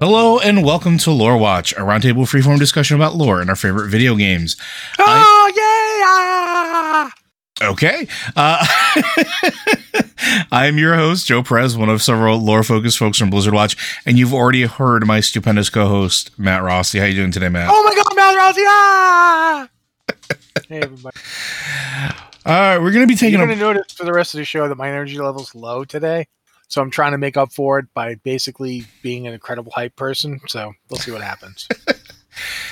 Hello and welcome to Lore Watch, a roundtable freeform discussion about lore and our favorite video games. Oh, yeah! Okay. Uh, I'm your host, Joe Perez, one of several lore focused folks from Blizzard Watch, and you've already heard my stupendous co host, Matt Rossi. How you doing today, Matt? Oh my god, Matt Rossi! Ah! hey, everybody. All right, we're going to be taking You're a going to notice for the rest of the show that my energy level's low today. So I'm trying to make up for it by basically being an incredible hype person. So we'll see what happens.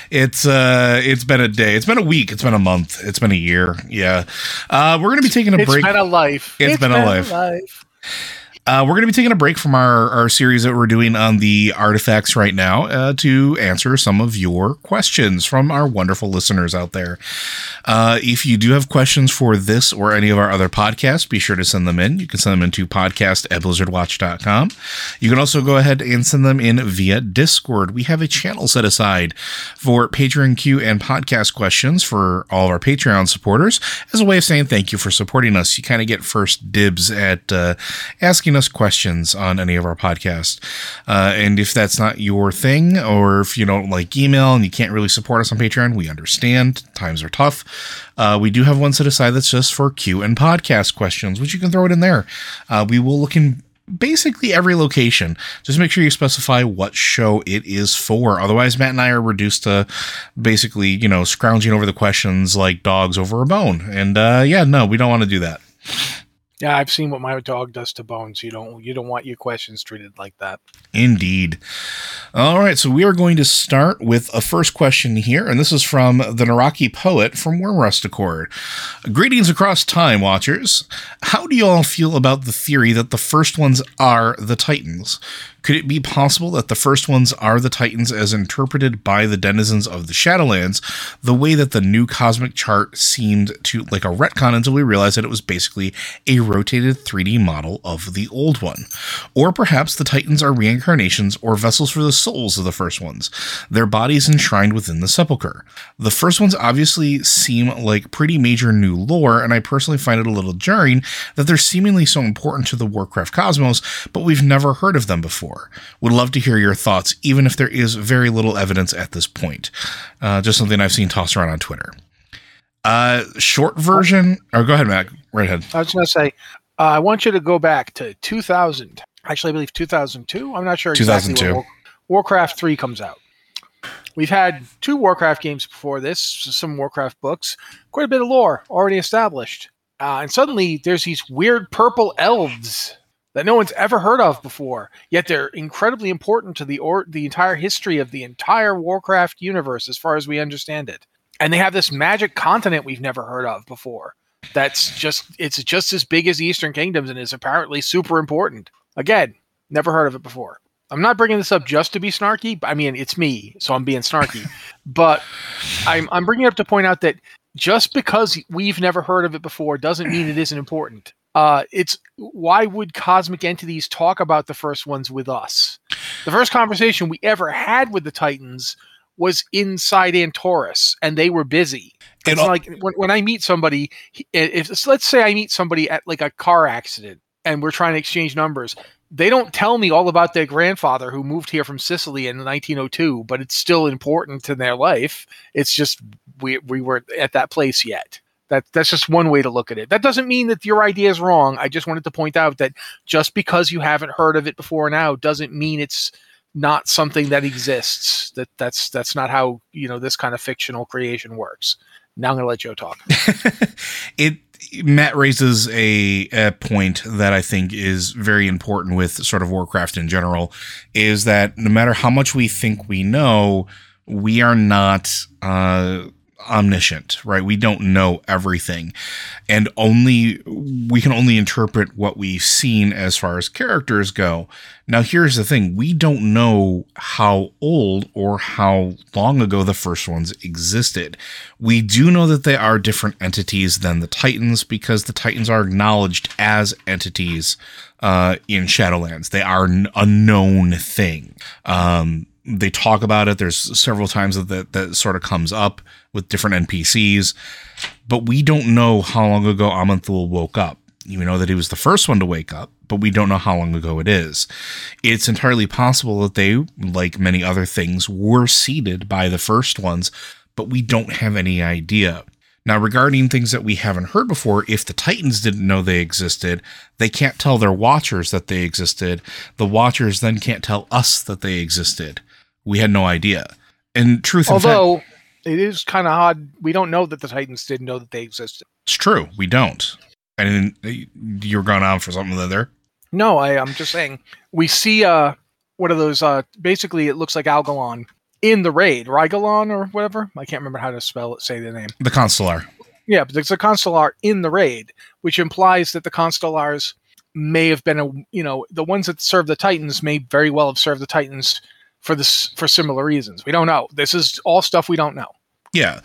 It's uh it's been a day. It's been a week. It's been a month. It's been a year. Yeah. Uh we're gonna be taking a break. It's break. been a life. It's been a life. Uh, we're going to be taking a break from our, our series that we're doing on the artifacts right now uh, to answer some of your questions from our wonderful listeners out there. Uh, if you do have questions for this or any of our other podcasts, be sure to send them in. You can send them into podcast at blizzardwatch.com. You can also go ahead and send them in via Discord. We have a channel set aside for Patreon Q and podcast questions for all of our Patreon supporters as a way of saying thank you for supporting us. You kind of get first dibs at uh, asking us questions on any of our podcasts. Uh, and if that's not your thing, or if you don't like email and you can't really support us on Patreon, we understand. Times are tough. Uh, we do have one set aside that's just for Q and podcast questions, which you can throw it in there. Uh, we will look in basically every location. Just make sure you specify what show it is for. Otherwise, Matt and I are reduced to basically, you know, scrounging over the questions like dogs over a bone. And uh, yeah, no, we don't want to do that. Yeah, I've seen what my dog does to bones. You don't you don't want your questions treated like that. Indeed. All right, so we are going to start with a first question here, and this is from the Naraki poet from Wyrmrest Accord. Greetings across time, watchers. How do you all feel about the theory that the first ones are the Titans? Could it be possible that the first ones are the Titans as interpreted by the denizens of the Shadowlands, the way that the new cosmic chart seemed to like a retcon until we realized that it was basically a rotated 3D model of the old one? Or perhaps the Titans are reincarnations or vessels for the souls of the first ones, their bodies enshrined within the sepulchre. The first ones obviously seem like pretty major new lore, and I personally find it a little jarring that they're seemingly so important to the Warcraft cosmos, but we've never heard of them before. Would love to hear your thoughts, even if there is very little evidence at this point. Uh, just something I've seen tossed around on Twitter. Uh, short version, or go ahead, Matt. Right ahead. I was going to say, uh, I want you to go back to 2000. Actually, I believe 2002. I'm not sure exactly 2002. when War- Warcraft 3 comes out. We've had two Warcraft games before this, some Warcraft books, quite a bit of lore already established. Uh, and suddenly there's these weird purple elves that no one's ever heard of before, yet they're incredibly important to the or- the entire history of the entire Warcraft universe as far as we understand it. And they have this magic continent we've never heard of before that's just it's just as big as Eastern Kingdoms and is apparently super important. Again, never heard of it before. I'm not bringing this up just to be snarky. I mean, it's me, so I'm being snarky. but I'm I'm bringing it up to point out that just because we've never heard of it before doesn't mean it isn't important. Uh, it's why would cosmic entities talk about the first ones with us? The first conversation we ever had with the Titans was inside Antorus, and they were busy. And It's like when, when I meet somebody, if let's say I meet somebody at like a car accident and we're trying to exchange numbers, they don't tell me all about their grandfather who moved here from Sicily in 1902, but it's still important in their life. It's just we we weren't at that place yet. That that's just one way to look at it. That doesn't mean that your idea is wrong. I just wanted to point out that just because you haven't heard of it before now doesn't mean it's not something that exists. That that's that's not how you know this kind of fictional creation works. Now I'm going to let Joe talk. it Matt raises a, a point that I think is very important with sort of Warcraft in general is that no matter how much we think we know, we are not uh, omniscient, right? We don't know everything, and only we can only interpret what we've seen as far as characters go. Now, here's the thing: we don't know how old or how long ago the first ones existed. We do know that they are different entities than the Titans because the Titans are acknowledged as entities uh, in Shadowlands. They are a known thing. Um, they talk about it. There's several times that, that that sort of comes up with different NPCs, but we don't know how long ago Aman'Thul woke up. You know that he was the first one to wake up, but we don't know how long ago it is. It's entirely possible that they, like many other things, were seeded by the first ones, but we don't have any idea. Now, regarding things that we haven't heard before, if the Titans didn't know they existed, they can't tell their watchers that they existed. The watchers then can't tell us that they existed. We had no idea. And truth, although fact, it is kind of odd, we don't know that the Titans didn't know that they existed. It's true, we don't. And you're going on for something there. No, I, I'm just saying we see uh, one of those? Uh, basically, it looks like Algalon in the raid, Rygelon or whatever. I can't remember how to spell it, say the name. The Constellar. Yeah, but there's a Constellar in the raid, which implies that the Constellars may have been a you know the ones that serve the Titans may very well have served the Titans for this for similar reasons. We don't know. This is all stuff we don't know. Yeah,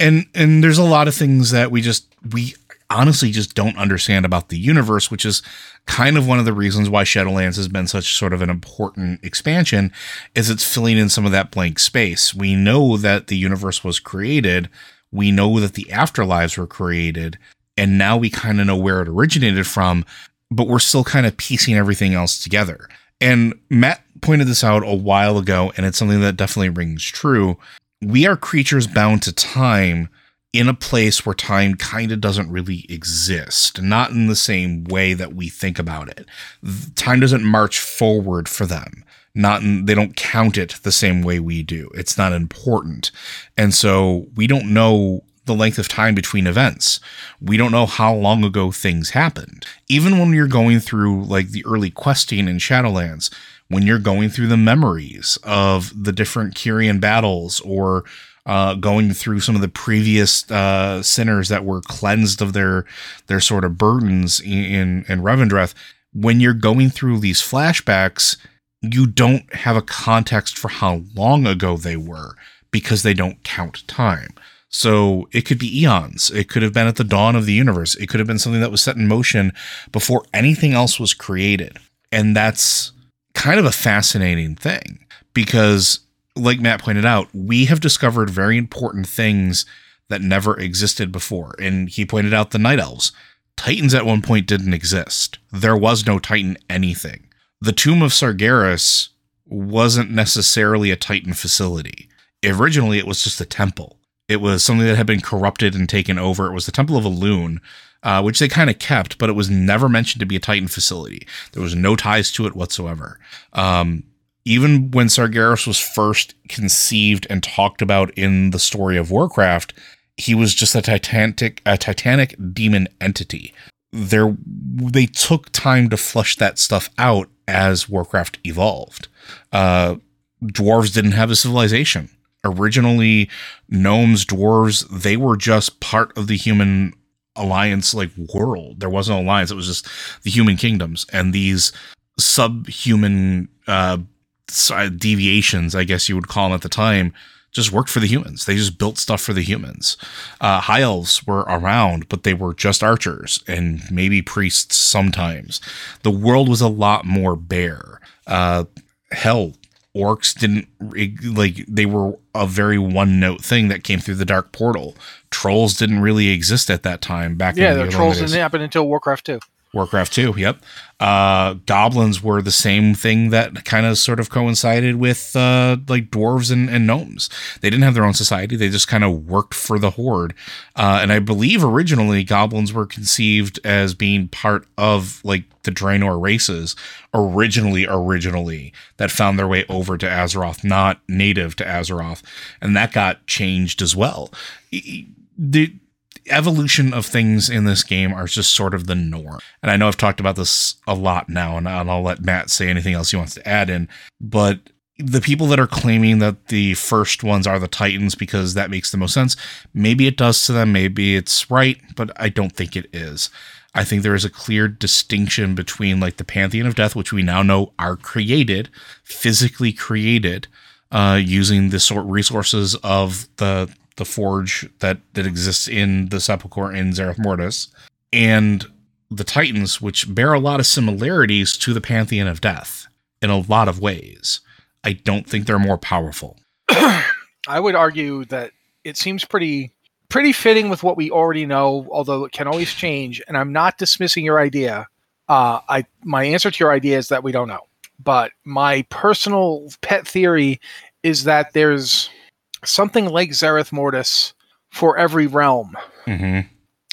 and and there's a lot of things that we just we honestly just don't understand about the universe, which is kind of one of the reasons why Shadowlands has been such sort of an important expansion is it's filling in some of that blank space. We know that the universe was created, we know that the afterlives were created, and now we kind of know where it originated from, but we're still kind of piecing everything else together. And Matt pointed this out a while ago, and it's something that definitely rings true. We are creatures bound to time in a place where time kind of doesn't really exist, not in the same way that we think about it. Time doesn't march forward for them. Not in, they don't count it the same way we do. It's not important. And so we don't know the length of time between events. We don't know how long ago things happened. Even when you're going through like the early questing in Shadowlands, when you're going through the memories of the different Kyrian battles or uh, going through some of the previous uh, sinners that were cleansed of their their sort of burdens in in Revendreth. When you're going through these flashbacks, you don't have a context for how long ago they were because they don't count time. So it could be eons. It could have been at the dawn of the universe. It could have been something that was set in motion before anything else was created. And that's kind of a fascinating thing because like Matt pointed out, we have discovered very important things that never existed before. And he pointed out the Night Elves. Titans at one point didn't exist. There was no Titan anything. The Tomb of Sargeras wasn't necessarily a Titan facility. Originally, it was just a temple. It was something that had been corrupted and taken over. It was the Temple of Elune, uh, which they kind of kept, but it was never mentioned to be a Titan facility. There was no ties to it whatsoever. Um, even when Sargeras was first conceived and talked about in the story of Warcraft, he was just a titanic a titanic demon entity. There they took time to flush that stuff out as Warcraft evolved. Uh, dwarves didn't have a civilization. Originally, gnomes, dwarves, they were just part of the human alliance like world. There wasn't an alliance, it was just the human kingdoms. And these subhuman uh, deviations, I guess you would call them at the time, just worked for the humans. They just built stuff for the humans. Uh, high elves were around, but they were just archers and maybe priests sometimes. The world was a lot more bare. Uh, hell, orcs didn't like they were a very one note thing that came through the dark portal. Trolls didn't really exist at that time. Back yeah, the, the trolls didn't happen until Warcraft two. Warcraft 2, yep. Uh, goblins were the same thing that kind of sort of coincided with uh, like dwarves and, and, gnomes. They didn't have their own society, they just kind of worked for the Horde. Uh, and I believe originally goblins were conceived as being part of like the Draenor races, originally, originally, that found their way over to Azeroth, not native to Azeroth. And that got changed as well. The, evolution of things in this game are just sort of the norm. And I know I've talked about this a lot now, and I'll let Matt say anything else he wants to add in. But the people that are claiming that the first ones are the Titans because that makes the most sense, maybe it does to them, maybe it's right, but I don't think it is. I think there is a clear distinction between like the Pantheon of Death, which we now know are created, physically created, uh, using the sort resources of the the forge that that exists in the sepulchre in Zereth Mortis, and the Titans, which bear a lot of similarities to the Pantheon of Death in a lot of ways. I don't think they're more powerful. I would argue that it seems pretty pretty fitting with what we already know, although it can always change. And I'm not dismissing your idea, Uh, I my answer to your idea is that we don't know. But my personal pet theory is that there's something like Zereth Mortis for every realm. Mm-hmm.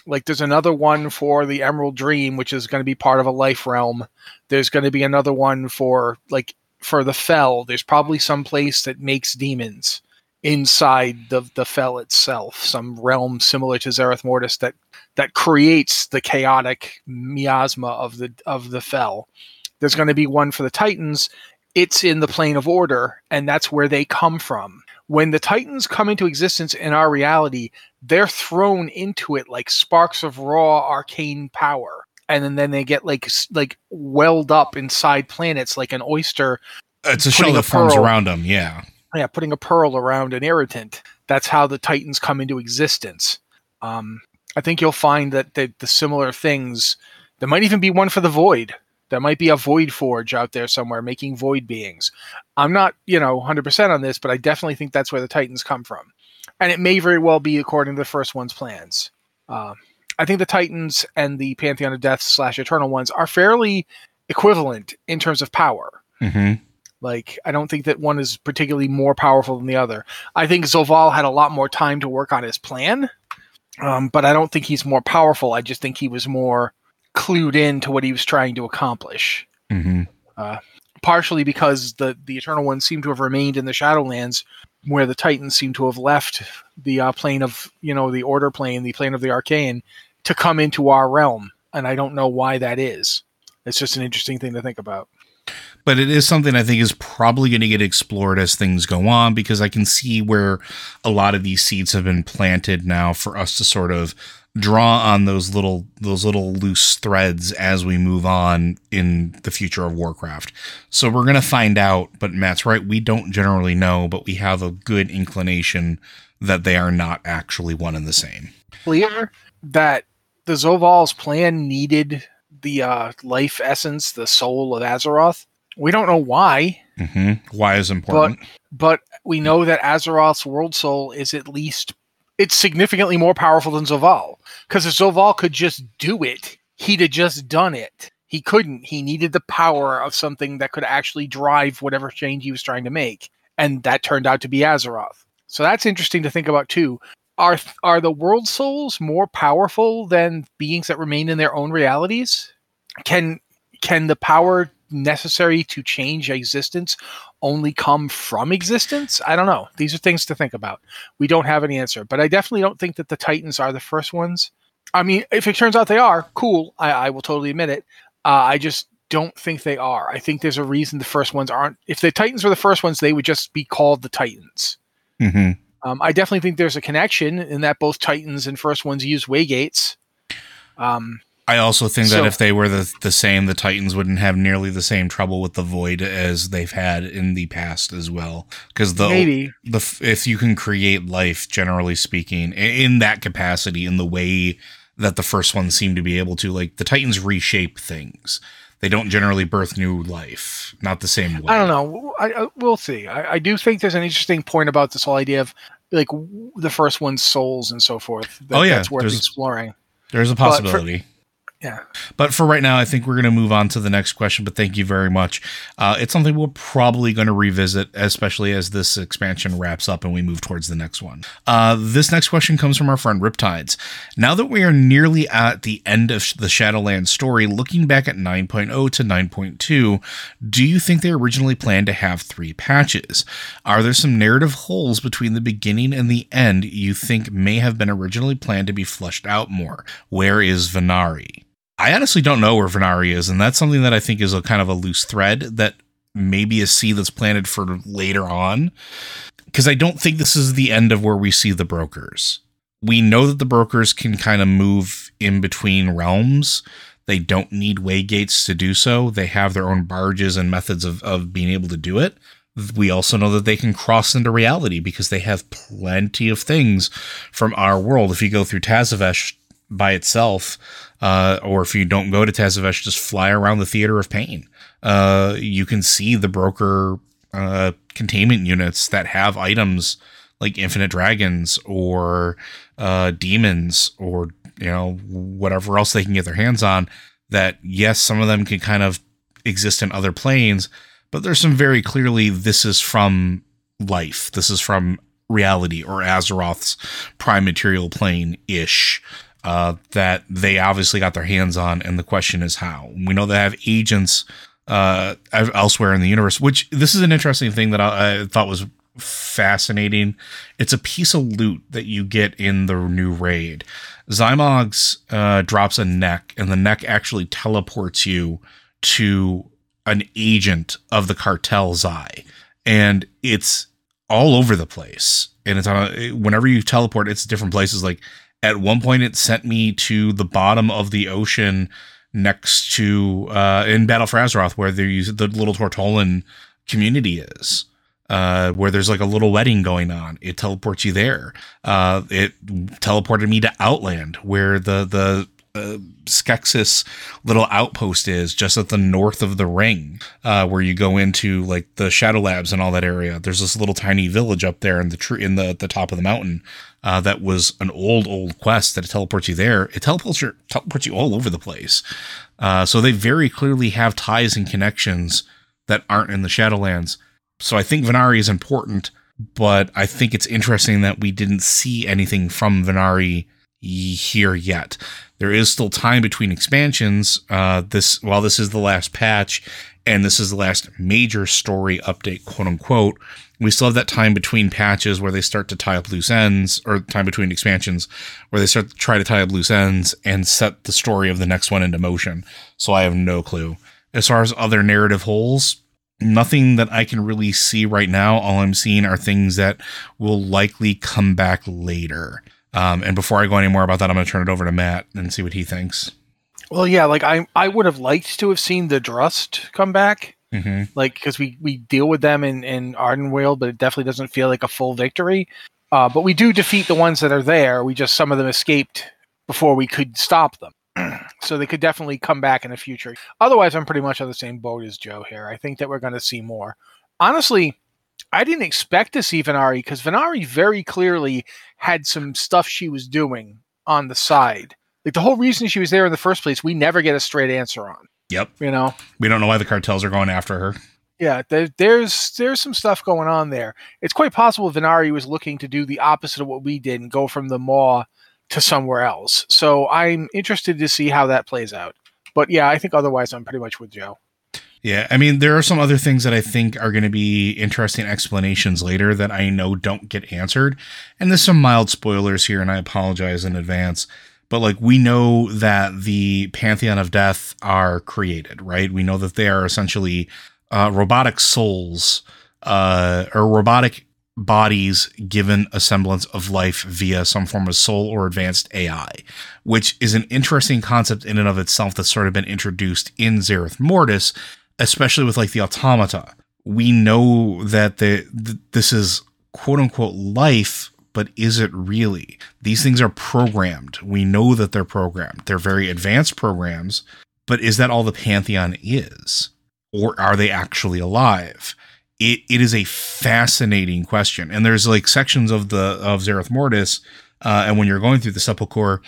Like there's another one for the Emerald Dream, which is going to be part of a life realm. There's going to be another one for like for the Fel. There's probably some place that makes demons inside the the Fel itself, some realm similar to Zereth Mortis that that creates the chaotic miasma of the of the Fel. There's going to be one for the Titans. It's in the plane of order, and that's where they come from. When the Titans come into existence in our reality, they're thrown into it like sparks of raw arcane power, and then, then they get like like welled up inside planets like an oyster. It's a shell that forms around them. Yeah, yeah, putting a pearl around an irritant. That's how the Titans come into existence. Um, I think you'll find that the, the similar things. There might even be one for the Void. There might be a Void Forge out there somewhere making Void beings. I'm not, you know, 100% on this, but I definitely think that's where the Titans come from. And it may very well be according to the first one's plans. Uh, I think the Titans and the Pantheon of Death slash Eternal ones are fairly equivalent in terms of power. Mm-hmm. Like, I don't think that one is particularly more powerful than the other. I think Zovaal had a lot more time to work on his plan, um, but I don't think he's more powerful. I just think he was more clued in to what he was trying to accomplish. Mm-hmm. Uh, partially because the the Eternal Ones seem to have remained in the Shadowlands, where the Titans seem to have left the uh, plane of you know the Order plane, the plane of the Arcane, to come into our realm, and I don't know why that is. It's just an interesting thing to think about but it is something I think is probably going to get explored as things go on because I can see where a lot of these seeds have been planted now for us to sort of draw on those little those little loose threads as we move on in the future of Warcraft. So we're going to find out, but Matt's right, we don't generally know, but we have a good inclination that they are not actually one and the same. Clear that the Zovaal's plan needed the uh, life essence, the soul of Azeroth we don't know why. Mm-hmm. Why is important? But, but we know that Azeroth's world soul is at least it's significantly more powerful than Zovaal. Because if Zovaal could just do it, he'd have just done it. He couldn't. He needed the power of something that could actually drive whatever change he was trying to make, and that turned out to be Azeroth. So that's interesting to think about too. Are are the world souls more powerful than beings that remain in their own realities? Can can the power necessary to change existence only come from existence? I don't know. These are things to think about. We don't have an answer, but I definitely don't think that the Titans are the first ones. I mean, if it turns out they are, cool. I, I will totally admit it. Uh, I just don't think they are. I think there's a reason the first ones aren't. If the Titans were the first ones, they would just be called the Titans. Mm-hmm. Um, I definitely think there's a connection in that both Titans and first ones use waygates. Um, I also think so, that if they were the, the same, the Titans wouldn't have nearly the same trouble with the void as they've had in the past as well. Because the maybe the if you can create life, generally speaking, in that capacity, in the way that the first ones seem to be able to, like the Titans reshape things. They don't generally birth new life, not the same way. I don't know. I, I we'll see. I, I do think there's an interesting point about this whole idea of like the first one's souls and so forth. That, oh yeah, that's worth exploring. There's a possibility. Yeah. But for right now, I think we're going to move on to the next question. But thank you very much. Uh, it's something we're probably going to revisit, especially as this expansion wraps up and we move towards the next one. Uh, this next question comes from our friend Riptides. Now that we are nearly at the end of the Shadowlands story, looking back at 9.0 to 9.2, do you think they originally planned to have three patches? Are there some narrative holes between the beginning and the end you think may have been originally planned to be flushed out more? Where is Venari? I honestly don't know where Venari is, and that's something that I think is a kind of a loose thread that maybe a seed that's planted for later on. Because I don't think this is the end of where we see the brokers. We know that the brokers can kind of move in between realms. They don't need waygates to do so. They have their own barges and methods of, of being able to do it. We also know that they can cross into reality because they have plenty of things from our world. If you go through Tazavesh by itself, uh, or if you don't go to Tazavesh, just fly around the theater of pain. Uh, you can see the broker uh, containment units that have items like infinite dragons or uh, demons or you know whatever else they can get their hands on that yes, some of them can kind of exist in other planes, but there's some very clearly this is from life. This is from reality or Azeroth's prime material plane ish. Uh, that they obviously got their hands on, and the question is how. We know they have agents uh, elsewhere in the universe, which this is an interesting thing that I, I thought was fascinating. It's a piece of loot that you get in the new raid. Xy'mox uh, drops a neck, and the neck actually teleports you to an agent of the cartel Xy, and it's all over the place. And it's on a, whenever you teleport, it's different places. Like at one point, it sent me to the bottom of the ocean next to uh, in Battle for Azeroth, where the the little Tortollan community is. Uh, where there's like a little wedding going on. It teleports you there. Uh, it teleported me to Outland, where the the uh, Skettis little outpost is just at the north of the ring, uh, where you go into like the Shadow Labs and all that area. There's this little tiny village up there in the tree in the the top of the mountain. Uh, that was an old old quest that teleports you there. It teleports you teleports you all over the place. Uh, so they very clearly have ties and connections that aren't in the Shadowlands. So I think Venari is important, but I think it's interesting that we didn't see anything from Venari here yet. There is still time between expansions. Uh, this while this is the last patch and this is the last major story update, quote unquote. We still have that time between patches where they start to tie up loose ends, or time between expansions where they start to try to tie up loose ends and set the story of the next one into motion. So I have no clue. As far as other narrative holes, nothing that I can really see right now. All I'm seeing are things that will likely come back later. Um, and before I go any more about that, I'm going to turn it over to Matt and see what he thinks. Well, yeah, like I I would have liked to have seen the Drust come back, mm-hmm. like because we we deal with them in in Ardenweald, but it definitely doesn't feel like a full victory. Uh, but we do defeat the ones that are there. We just some of them escaped before we could stop them. so they could definitely come back in the future. Otherwise, I'm pretty much on the same boat as Joe here. I think that we're going to see more. Honestly, I didn't expect to see Venari because Venari very clearly had some stuff she was doing on the side. Like the whole reason she was there in the first place, we never get a straight answer on. Yep. You know, we don't know why the cartels are going after her. Yeah, there, there's there's some stuff going on there. It's quite possible Venari was looking to do the opposite of what we did and go from the Maw to somewhere else. So I'm interested to see how that plays out. But yeah, I think otherwise I'm pretty much with Joe. Yeah, I mean, there are some other things that I think are going to be interesting explanations later that I know don't get answered. And there's some mild spoilers here, and I apologize in advance. But like, we know that the Pantheon of Death are created, right? We know that they are essentially uh, robotic souls uh, or robotic bodies given a semblance of life via some form of soul or advanced AI, which is an interesting concept in and of itself that's sort of been introduced in Zereth Mortis especially with like the automata. We know that the, the this is quote unquote life, but is it really? These things are programmed. We know that they're programmed. They're very advanced programs, but is that all the Pantheon is? Or are they actually alive? It, it is a fascinating question. And there's like sections of the of Zereth Mortis, uh, and when you're going through the Sepulchre,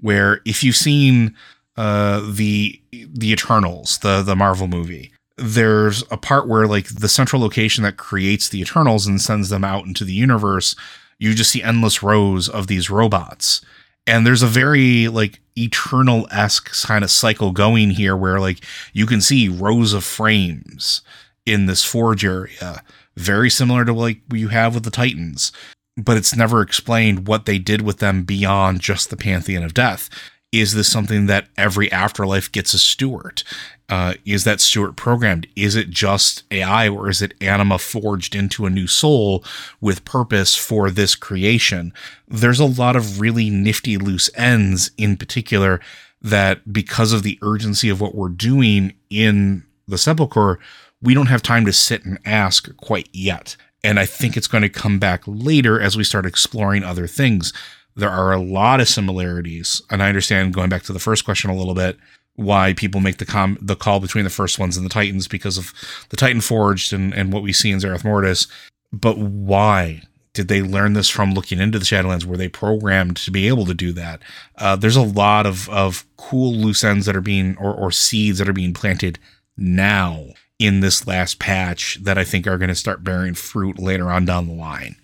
where if you've seen uh, the the Eternals, the the Marvel movie, there's a part where like the central location that creates the Eternals and sends them out into the universe, you just see endless rows of these robots. And there's a very like eternal esque kind of cycle going here where like you can see rows of frames in this forge area, very similar to like you have with the Titans. But it's never explained what they did with them beyond just the Pantheon of Death. Is this something that every afterlife gets a steward? Uh, is that Steward programmed? Is it just AI or is it anima forged into a new soul with purpose for this creation? There's a lot of really nifty loose ends in particular that because of the urgency of what we're doing in the sepulchre, we don't have time to sit and ask quite yet. And I think it's going to come back later as we start exploring other things. There are a lot of similarities. And I understand going back to the first question a little bit why people make the com the call between the first ones and the Titans because of the Titan Forged and, and what we see in Zereth Mortis. But why? Did they learn this from looking into the Shadowlands? Were they programmed to be able to do that? Uh, there's a lot of, of cool loose ends that are being, or, or seeds that are being planted now in this last patch that I think are going to start bearing fruit later on down the line.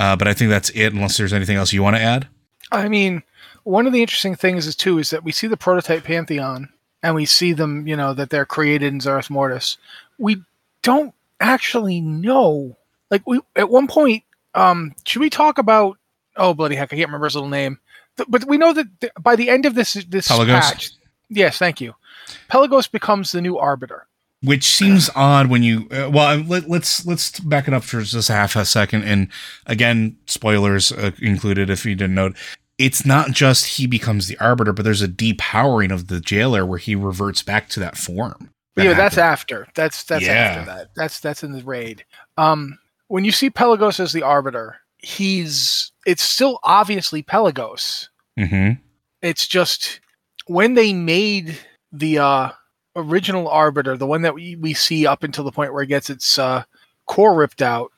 Uh, but I think that's it, unless there's anything else you want to add. I mean, one of the interesting things is too is that we see the prototype pantheon and we see them, you know, that they're created in Zereth Mortis. We don't actually know. Like we at one point, um, should we talk about? Oh bloody heck, I can't remember his little name. But we know that th- by the end of this this Pelagos? patch, yes, thank you. Pelagos becomes the new arbiter. Which seems odd when you uh, well let, let's let's back it up for just a half a second and again spoilers uh, included if you didn't know it's not just he becomes the arbiter but there's a depowering of the jailer where he reverts back to that form that yeah, that's after. That's that's Yeah. after that. That's that's in the raid. Um, when you see Pelagos as the arbiter, he's it's still obviously Pelagos. Mhm. It's just when they made the uh, original arbiter, the one that we, we see up until the point where it gets its uh, core ripped out,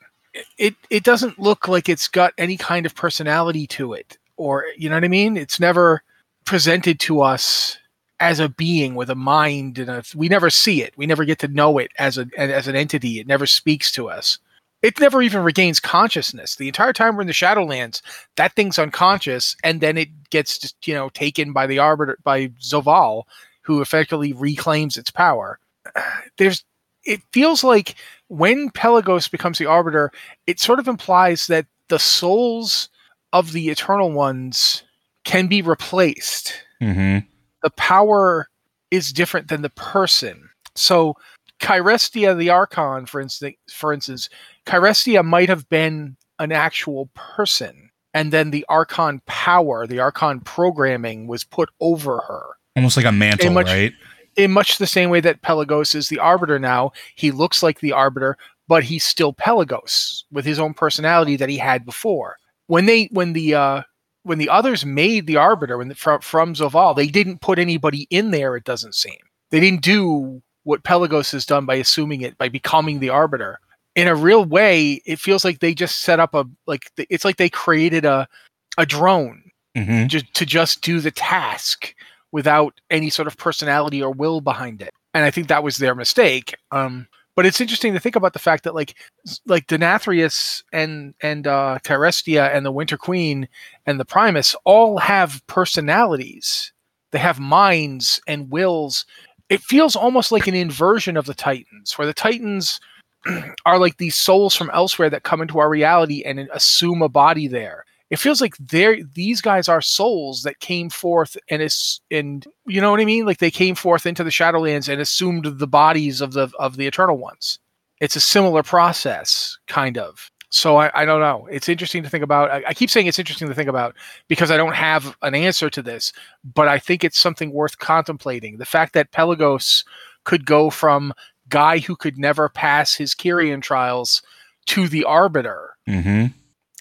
it it doesn't look like it's got any kind of personality to it, or you know what I mean. It's never presented to us as a being with a mind and a we never see it. We never get to know it as a as an entity. It never speaks to us. It never even regains consciousness. The entire time we're in the shadowlands that thing's unconscious and then it gets just you know taken by the arbiter by zovaal who effectively reclaims its power there's it feels like when pelagos becomes the arbiter it sort of implies that the souls of the eternal ones can be replaced Mhm. the power is different than the person. So Kyrestia the Archon, for instance, for instance, Kyrestia might have been an actual person, and then the Archon power, the Archon programming, was put over her. Almost like a mantle much- right In much the same way that Pelagos is the Arbiter now, he looks like the Arbiter, but he's still Pelagos with his own personality that he had before. When they, when the, uh, when the others made the Arbiter when the, from from Zovaal, they didn't put anybody in there. It doesn't seem they didn't do what Pelagos has done by assuming it by becoming the Arbiter. In a real way, it feels like they just set up a like it's like they created a a drone Mhm. just to just do the task without any sort of personality or will behind it. And I think that was their mistake. Um, but it's interesting to think about the fact that like like Denathrius and and uh, Kyrestia and the Winter Queen and the Primus all have personalities. They have minds and wills. It feels almost like an inversion of the Titans, where the Titans are like these souls from elsewhere that come into our reality and assume a body there it feels like they're these guys are souls that came forth and is and you know what I mean? Like they came forth into the Shadowlands and assumed the bodies of the of the Eternal Ones. It's a similar process, kind of. So I, I don't know. It's interesting to think about. I, I keep saying it's interesting to think about because I don't have an answer to this, but I think it's something worth contemplating. The fact that Pelagos could go from guy who could never pass his Kyrian trials to the Arbiter Mhm.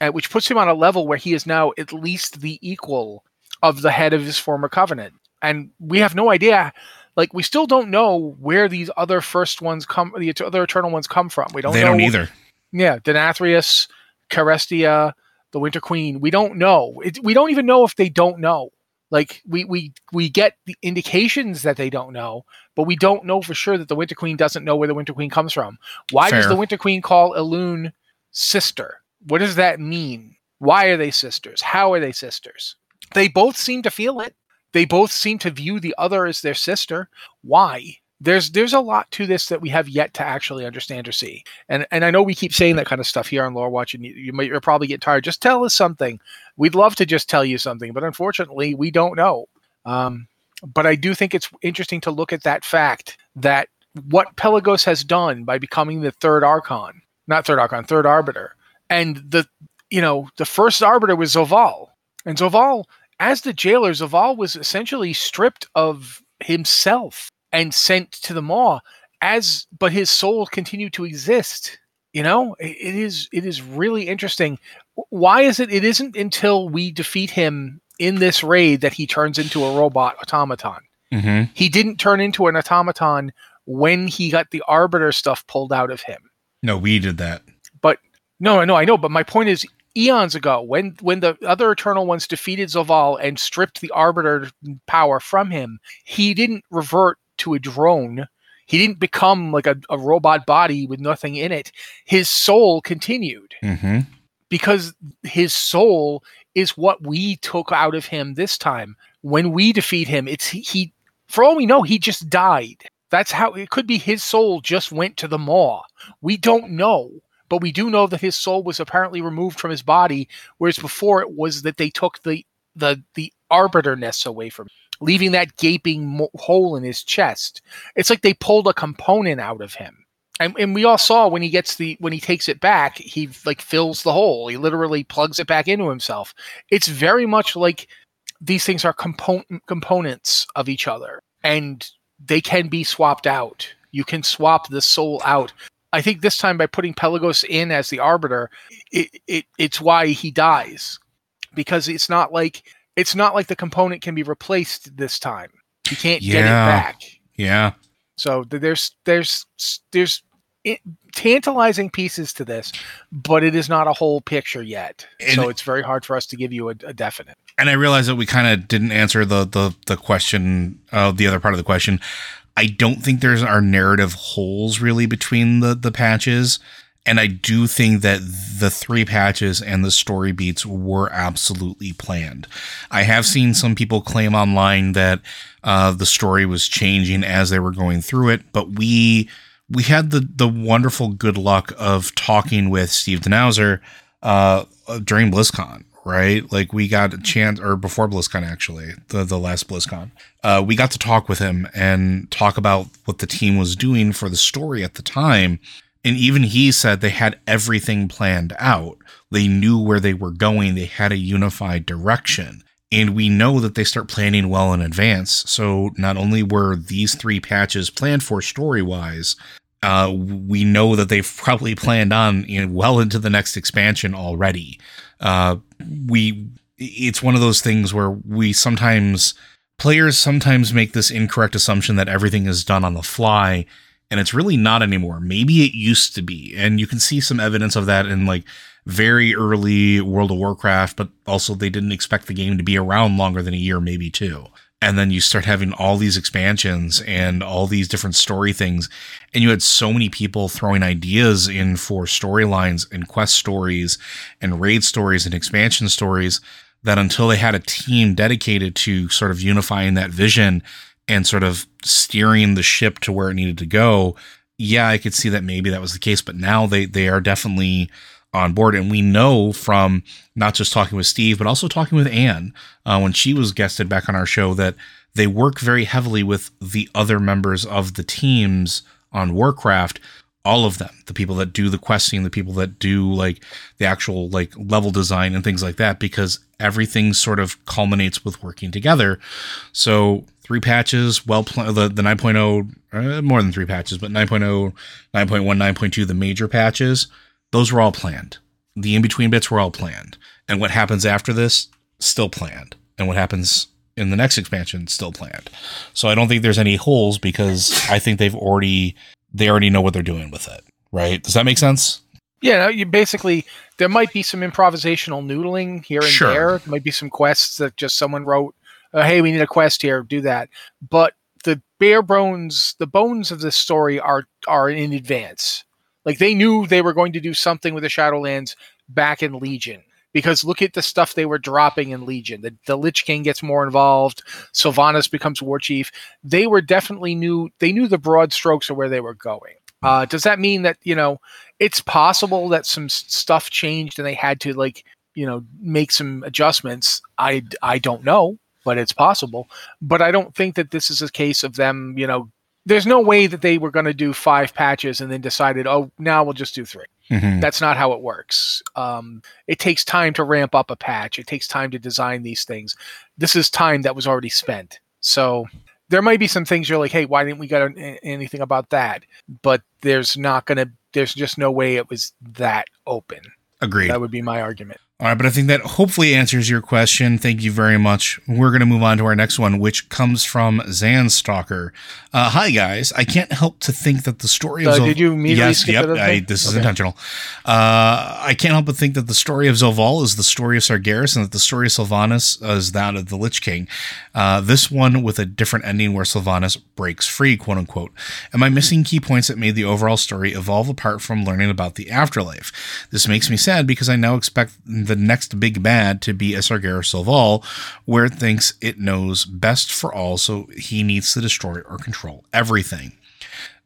Uh, which puts him on a level where he is now at least the equal of the head of his former covenant. And we have no idea. Like we still don't know where these other first ones come, the other eternal ones come from. We don't. they know, don't either Yeah, Denathrius, Kyrestia, the Winter Queen. We don't know. It, we don't even know if they don't know. Like we we we get the indications that they don't know, but we don't know for sure that the Winter Queen doesn't know where the Winter Queen comes from. Why does the Winter Queen call Elune sister? What does that mean? Why are they sisters? How are they sisters? They both seem to feel it. They both seem to view the other as their sister. Why? There's there's a lot to this that we have yet to actually understand or see. And and I know we keep saying that kind of stuff here on Lore Watch, and you, you might you're probably get tired. Just tell us something. We'd love to just tell you something, but unfortunately, we don't know. Um, but I do think it's interesting to look at that fact that what Pelagos has done by becoming the third Archon, not third Archon, third Arbiter, and the you know the first Arbiter was Zovaal, and Zovaal as the jailer, Zovaal was essentially stripped of himself and sent to the maw as but his soul continued to exist. You know it, it is it is really interesting. Why is it it isn't until we defeat him in this raid that he turns into a robot automaton. Mhm. he didn't turn into an automaton when he got the arbiter stuff pulled out of him. No we did that No, I know, I know, but my point is eons ago when when the other eternal ones defeated Zovaal and stripped the arbiter power from him, he didn't revert to a drone. He didn't become like a, a robot body with nothing in it. His soul continued Mm-hmm. because his soul is what we took out of him this time. When we defeat him, it's he, he for all we know, he just died. That's how it could be his soul just went to the maw. We don't know, but we do know that his soul was apparently removed from his body, whereas before it was that they took the the the arbiterness away from him, leaving that gaping mo- hole in his chest. It's like they pulled a component out of him. And, and we all saw when he gets the when he takes it back he like fills the hole. He literally plugs it back into himself. It's very much like these things are component components of each other and they can be swapped out. You can swap the soul out i think this time by putting pelagos in as the arbiter it, it it's why he dies because it's not like it's not like the component can be replaced this time you can't get it back Yeah. so there's there's there's i- tantalizing pieces to this, but it is not a whole picture yet. And- so it's very hard for us to give you a, a definite. And I realize that we kind of didn't answer the the the question, uh, the other part of the question. I don't think there's our narrative holes really between the the patches, and I do think that the three patches and the story beats were absolutely planned. I have seen some people claim online that uh, the story was changing as they were going through it, but we we had the the wonderful good luck of talking with Steve Danuser uh, during BlizzCon, right? Like we got a chance, or before BlizzCon actually, the the last BlizzCon, uh, we got to talk with him and talk about what the team was doing for the story at the time. And even he said they had everything planned out. They knew where they were going. They had a unified direction. And we know that they start planning well in advance. So not only were these three patches planned for story wise, uh, we know that they've probably planned on you know, well into the next expansion already. Uh, we, it's one of those things where we sometimes players sometimes make this incorrect assumption that everything is done on the fly, and it's really not anymore. Maybe it used to be, and you can see some evidence of that in like very early World of Warcraft, but also they didn't expect the game to be around longer than a year, maybe two. And then you start having all these expansions and all these different story things. And you had so many people throwing ideas in for storylines and quest stories and raid stories and expansion stories that until they had a team dedicated to sort of unifying that vision and sort of steering the ship to where it needed to go, yeah, I could see that maybe that was the case. But now they, they are definitely on board. And we know from not just talking with Steve, but also talking with Anne uh, when she was guested back on our show that they work very heavily with the other members of the teams on Warcraft. All of them, the people that do the questing, the people that do like the actual like level design and things like that, because everything sort of culminates with working together. So three patches, well, pl- the, the 9.0, uh, more than three patches, but 9.0, 9.1, 9.2, the major patches, those were all planned. The in between bits were all planned. And what happens after this, still planned. And what happens in the next expansion, still planned. So I don't think there's any holes because I think they've already they already know what they're doing with it. Right? Does that make sense? Yeah, you basically there might be some improvisational noodling here and Sure. there. There might be some quests that just someone wrote, uh, "Hey, we need a quest here, do that." But the bare bones, the bones of this story are are in advance. Like they knew they were going to do something with the Shadowlands back in Legion. Because look at the stuff they were dropping in Legion. The, the Lich King gets more involved. Sylvanas becomes war chief. They were definitely knew they knew the broad strokes of where they were going. Uh, does that mean that you know it's possible that some stuff changed and they had to like you know make some adjustments i i don't know but it's possible but i don't think that this is a case of them you know there's no way that they were going to do five patches and then decided oh now we'll just do three. Mm-hmm. that's not how it works. Um, it takes time to ramp up a patch. It takes time to design these things. This is time that was already spent. So there might be some things you're like hey why didn't we get an- anything about that? But there's not going to there's just no way it was that open. Agreed. that would be my argument All right, but I think that hopefully answers your question. Thank you very much. We're going to move on to our next one, which comes from Zanstalker. Uh, hi, guys. I can't help to think that the story of Uh, Zol- did you immediately yes, skip yep, I this is Okay. intentional. Uh, I can't help but think that the story of Zovaal is the story of Sargeras, and that the story of Sylvanas is that of the Lich King. Uh, this one with a different ending where Sylvanas breaks free, quote unquote. Am I missing key points that made the overall story evolve apart from learning about the afterlife? This makes me sad because I now expect the next big bad to be a Sargeras Zovaal, where it thinks it knows best for all, so he needs to destroy or control everything.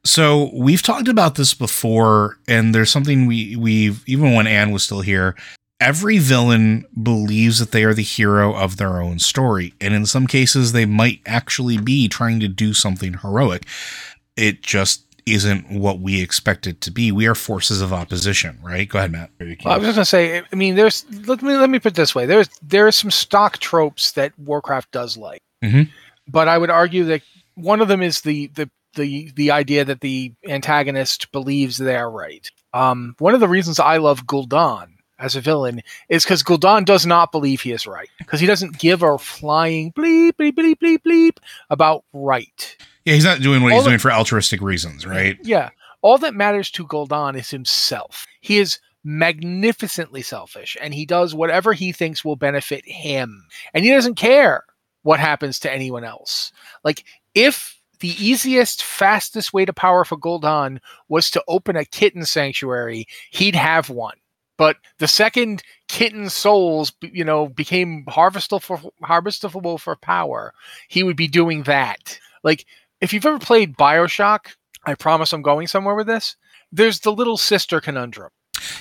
So we've talked about this before, and there's something we we've even when Anne was still here. Every villain believes that they are the hero of their own story, and in some cases, they might actually be trying to do something heroic. It just isn't what we expect it to be. We are forces of opposition, right? Go ahead, Matt. Well, I was just gonna say. I mean, there's let me let me put it this way. There's there are some stock tropes that Warcraft does like, Mhm. but I would argue that one of them is the the the the idea that the antagonist believes they are right. Um, one of the reasons I love Gul'dan as a villain is because Gul'dan does not believe he is right because he doesn't give a flying bleep bleep bleep bleep bleep about right. Yeah, he's not doing what All he's the- doing for altruistic reasons, right? Yeah. All that matters to Gul'dan is himself. He is magnificently selfish and he does whatever he thinks will benefit him. And he doesn't care what happens to anyone else. Like, if the easiest, fastest way to power for Gul'dan was to open a kitten sanctuary, he'd have one. But the second kitten souls, you know, became harvestable for harvestable for power, he would be doing that. Like, if you've ever played Bioshock, I promise I'm going somewhere with this. There's the little sister conundrum.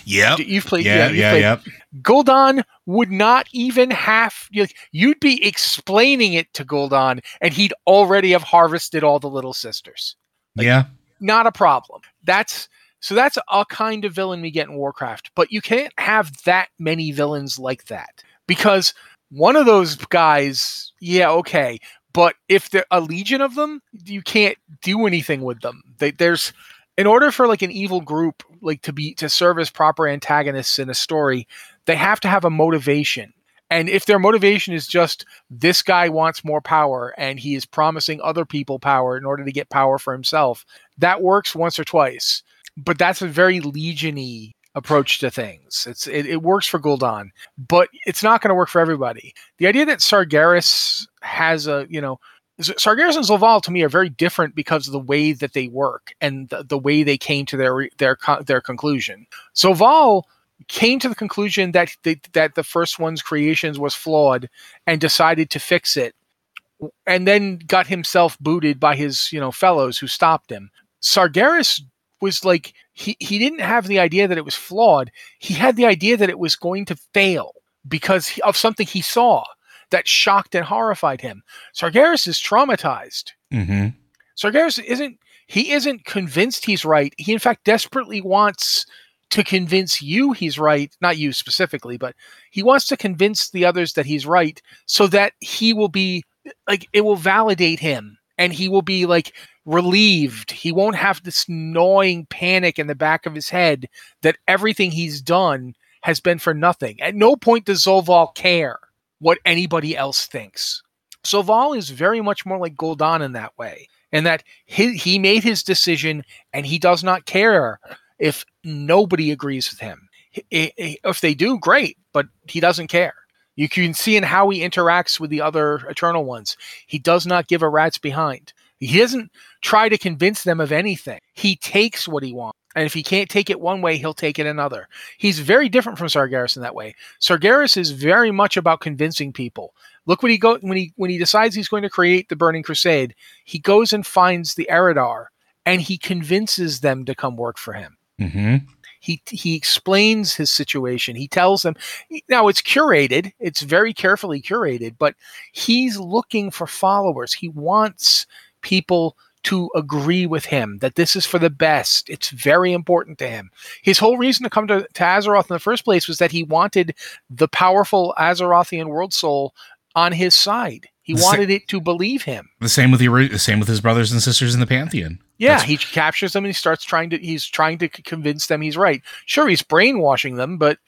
Yep. You've played, Yeah, you've yeah, played- yep. Gul'dan would not even have. you- You'd be explaining it to Gul'dan, and he'd already have harvested all the little sisters. Like- yeah. Not a problem. That's so. That's a kind of villain we get in Warcraft, but you can't have that many villains like that because one of those guys, yeah, okay, but if there a legion of them, you can't do anything with them. They, there's in order for like an evil group like to be to serve as proper antagonists in a story, they have to have a motivation. And if their motivation is just this guy wants more power and he is promising other people power in order to get power for himself, that works once or twice. But that's a very legiony approach to things. It's it, it works for Gul'dan, but it's not going to work for everybody. The idea that Sargeras has a you know Sargeras and Zovaal to me are very different because of the way that they work and the, the way they came to their their their conclusion. Zovaal came to the conclusion that the, that the first one's creations was flawed and decided to fix it and then got himself booted by his you know fellows who stopped him. Sargeras was like he, he didn't have the idea that it was flawed. He had the idea that it was going to fail because of something he saw that shocked and horrified him sargeras is traumatized Mm-hmm. Sargeras isn't he isn't convinced he's right. He in fact desperately wants to convince you he's right, not you specifically, but he wants to convince the others that he's right so that he will be like it will validate him and he will be like relieved. He won't have this gnawing panic in the back of his head that everything he's done has been for nothing. At no point does Zovaal care what anybody else thinks. Zovaal is very much more like Gul'dan in that way, in that he, he made his decision and he does not care if nobody agrees with him. If they do, great, but he doesn't care. You can see in how he interacts with the other Eternal Ones. He does not give a rat's behind. He doesn't try to convince them of anything. He takes what he wants. And if he can't take it one way, he'll take it another. He's very different from Sargeras in that way. Sargeras is very much about convincing people. Look what he go when he when he decides he's going to create the Burning Crusade. He goes and finds the Eridar, and he convinces them to come work for him. Mm-hmm. He he explains his situation. He tells them. Now it's curated. It's very carefully curated, but he's looking for followers. He wants people to agree with him that this is for the best. It's very important to him. His whole reason to come to, to Azeroth in the first place was that he wanted the powerful Azerothian world soul on his side. He The sa- wanted it to believe him. The same with the the same with his brothers and sisters in the pantheon. Yeah, That's- he captures them and he starts trying to he's trying to convince them he's right. Sure, he's brainwashing them, but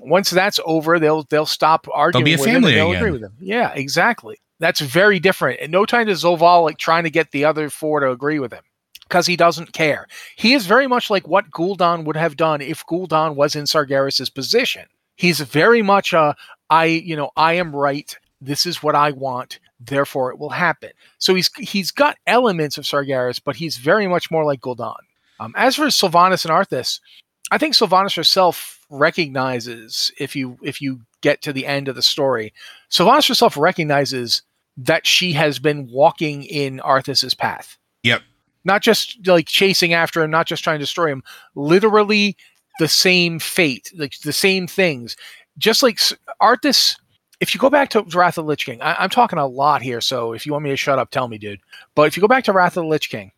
once that's over, they'll they'll stop arguing. They'll be a with him family and they'll again. agree with him. Yeah, exactly. That's very different. And no time to Zovaal like trying to get the other four to agree with him because he doesn't care. He is very much like what Gul'dan would have done if Gul'dan was in Sargeras's position. He's very much a I, you know, I am right. This is what I want. Therefore, it will happen. So he's he's got elements of Sargeras, but he's very much more like Gul'dan. Um, as for Sylvanas and Arthas, I think Sylvanas herself recognizes if you if you get to the end of the story, Sylvanas herself recognizes that she has been walking in Arthas's path. Yep. Not just like chasing after him, not just trying to destroy him, literally the same fate, like the same things. Just like Arthas, if you go back to Wrath of the Lich King, I, I'm talking a lot here, so if you want me to shut up, tell me, dude. But if you go back to Wrath of the Lich King,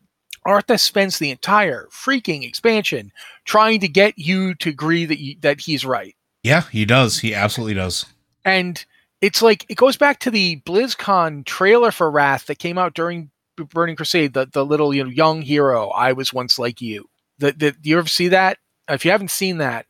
Arthas spends the entire freaking expansion trying to get you to agree that you, that he's right. Yeah, he does. He absolutely does. And it's like it goes back to the BlizzCon trailer for Wrath that came out during Burning Crusade. The the little you know young hero. I was once like you. That that you ever see that? If you haven't seen that,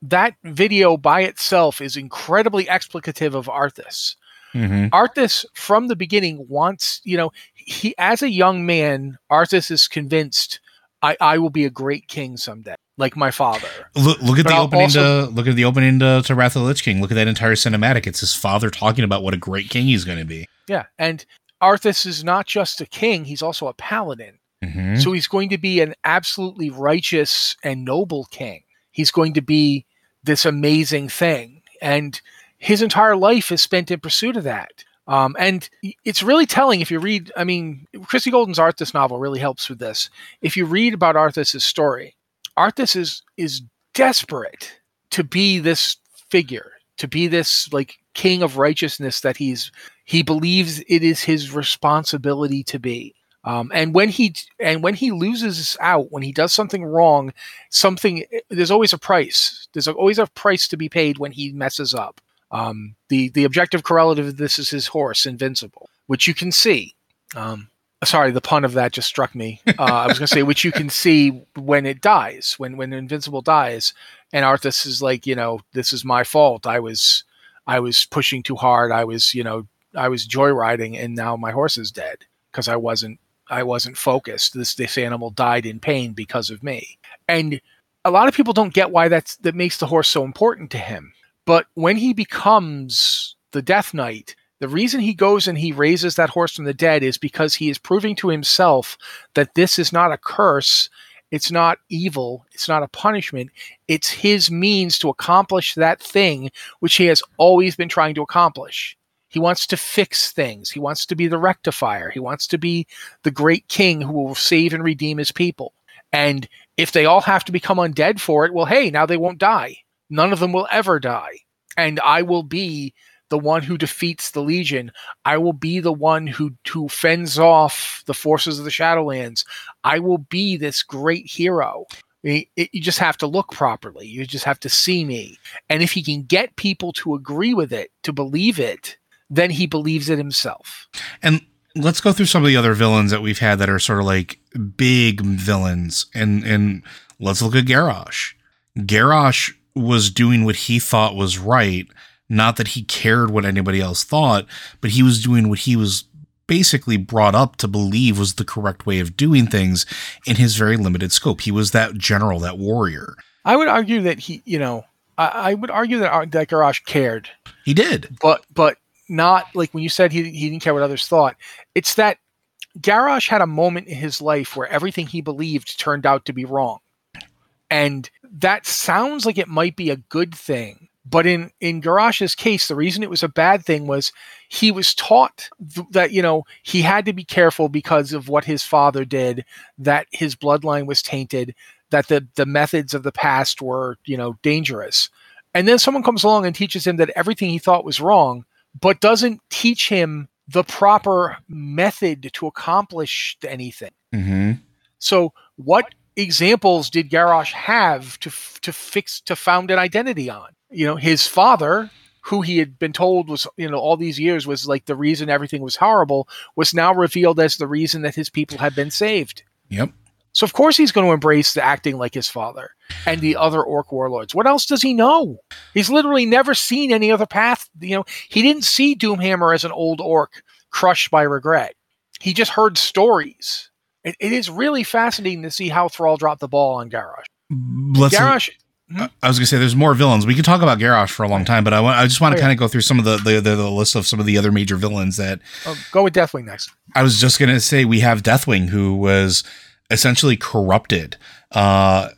that video by itself is incredibly explicative of Arthas. hmm Arthas from the beginning wants, you know, he as a young man, Arthas is convinced I, I will be a great king someday, like my father. Look, look at But the I'll opening also- to look at the opening to, to Wrath of the Lich King. Look at that entire cinematic. It's his father talking about what a great king he's going to be. Yeah. And Arthas is not just a king, he's also a paladin. hmm So he's going to be an absolutely righteous and noble king. He's going to be this amazing thing. And his entire life is spent in pursuit of that. Um, and it's really telling if you read, I mean, Christie Golden's Arthas novel really helps with this. If you read about Arthas' story, Arthas is, is desperate to be this figure, to be this like king of righteousness that he's he believes it is his responsibility to be. Um, and when he and when he loses out, when he does something wrong, something there's always a price. There's always a price to be paid when he messes up. Um, the the objective correlative of this is his horse, Invincible, which you can see. Um, sorry, the pun of that just struck me. Uh, I was going to say which you can see when it dies, when when Invincible dies, and Arthas is like, you know, this is my fault. I was I was pushing too hard. I was, you know, I was joyriding, and now my horse is dead because I wasn't I wasn't focused. This this animal died in pain because of me. And a lot of people don't get why that's that makes the horse so important to him. But when he becomes the Death Knight, the reason he goes and he raises that horse from the dead is because he is proving to himself that this is not a curse, it's not evil, it's not a punishment, it's his means to accomplish that thing which he has always been trying to accomplish. He wants to fix things. He wants to be the rectifier. He wants to be the great king who will save and redeem his people. And if they all have to become undead for it, well, hey, now they won't die. None of them will ever die. And I will be the one who defeats the Legion. I will be the one who, who fends off the forces of the Shadowlands. I will be this great hero. It- it- you just have to look properly. You just have to see me. And if he can get people to agree with it, to believe it, then he believes it himself. And let's go through some of the other villains that we've had that are sort of like big villains. And and let's look at Garrosh. Garrosh was doing what he thought was right, not that he cared what anybody else thought, but he was doing what he was basically brought up to believe was the correct way of doing things in his very limited scope. He was that general, that warrior. I would argue that he, you know, I, I would argue that, Ar- that Garrosh cared, He did. but but not like when you said he, he didn't care what others thought. It's that Garrosh had a moment in his life where everything he believed turned out to be wrong. And that sounds like it might be a good thing. But in, in Garrosh's case, the reason it was a bad thing was he was taught th- that, you know, he had to be careful because of what his father did, that his bloodline was tainted, that the, the methods of the past were, you know, dangerous. And then someone comes along and teaches him that everything he thought was wrong, but doesn't teach him the proper method to accomplish anything. hmm So, what examples did Garrosh have to to fix to found an identity on? You know, his father, who he had been told was you know all these years was like the reason everything was horrible, was now revealed as the reason that his people had been saved. Yep. So of course he's going to embrace the acting like his father and the other orc warlords. What else does he know? He's literally never seen any other path. You know, he didn't see Doomhammer as an old orc crushed by regret. He just heard stories. It, it is really fascinating to see how Thrall dropped the ball on Garrosh. Let's Garrosh, I was gonna say there's more villains. We can talk about Garrosh for a long time, but I want I just want Oh, to yeah. kind of go through some of the, the the the list of some of the other major villains that oh, go with Deathwing next. I was just gonna say we have Deathwing, who was essentially corrupted, uh,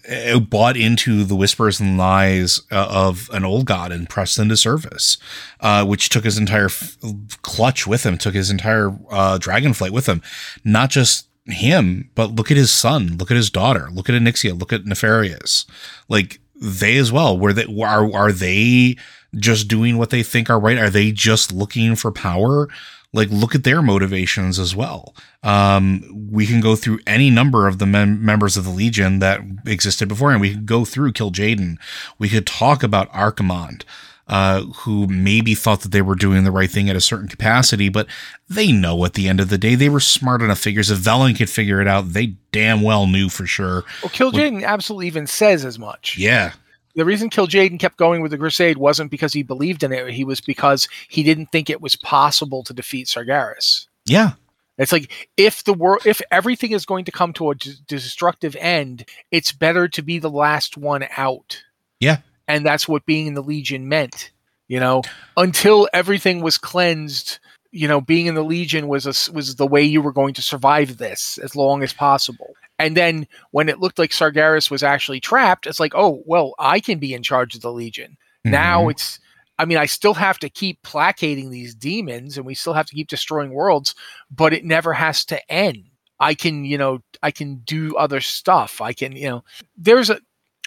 bought into the whispers and lies uh, of an old god and pressed into service, uh, which took his entire f- clutch with him, took his entire uh, dragonflight with him. Not just him, but look at his son, look at his daughter, look at Onyxia, look at Nefarian, like they as well. Were they are are they just doing what they think are right? Are they just looking for power? like look at their motivations as well. Um, we can go through any number of the mem- members of the Legion that existed before, and we could go through Kil'jaeden. We could talk about Archimonde, uh, who maybe thought that they were doing the right thing at a certain capacity, but they know at the end of the day they were smart enough figures. If Velen could figure it out, they damn well knew for sure. Well, Kil'jaeden absolutely even says as much. Yeah, The reason Kil'jaeden kept going with the Crusade wasn't because he believed in it. He was because he didn't think it was possible to defeat Sargeras. yeah, It's like if the world, if everything is going to come to a d- destructive end, it's better to be the last one out. Yeah. And that's what being in the Legion meant. You know, until everything was cleansed. You know, being in the Legion was a was the way you were going to survive this as long as possible. And then when it looked like Sargeras was actually trapped, it's like, oh well, I can be in charge of the Legion now Mhm. it's i mean i still have to keep placating these demons and we still have to keep destroying worlds but it never has to end i can you know i can do other stuff i can you know there's a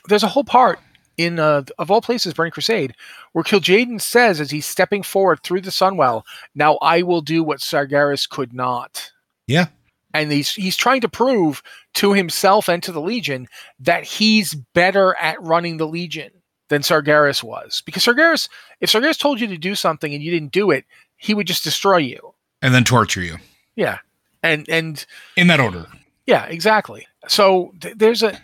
there's a whole part in uh, of all places burning crusade where kil'jaeden says as he's stepping forward through the sunwell now i will do what sargeras could not Yeah. and he's he's trying to prove to himself and to the legion that he's better at running the legion than Sargeras was. Because Sargeras, if Sargeras told you to do something and you didn't do it, he would just destroy you. and then torture you Yeah. And and in that order. yeah, exactly. So th- there's a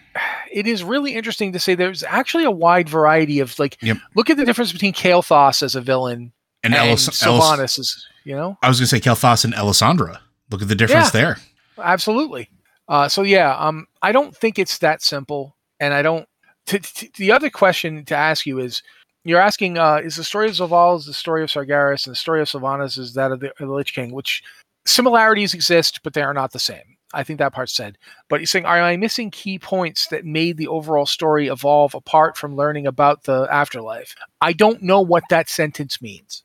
it is really interesting to say there's actually a wide variety of like Yep. look at the difference between Kael'thas as a villain And, and, Elis- Sylvanas is, you know? I was gonna say Kael'thas and Elisande. Look at the difference Yeah. there. Absolutely. Uh, so yeah, um, I don't think it's that simple, and I don't. T- t- the other question to ask you is, you're asking, uh, is the story of Zovaal is the story of Sargeras, and the story of Sylvanas is that of the, of the Lich King, which similarities exist, but they are not the same. I think that part's said. But he's saying, are I missing key points that made the overall story evolve apart from learning about the afterlife? I don't know what that sentence means.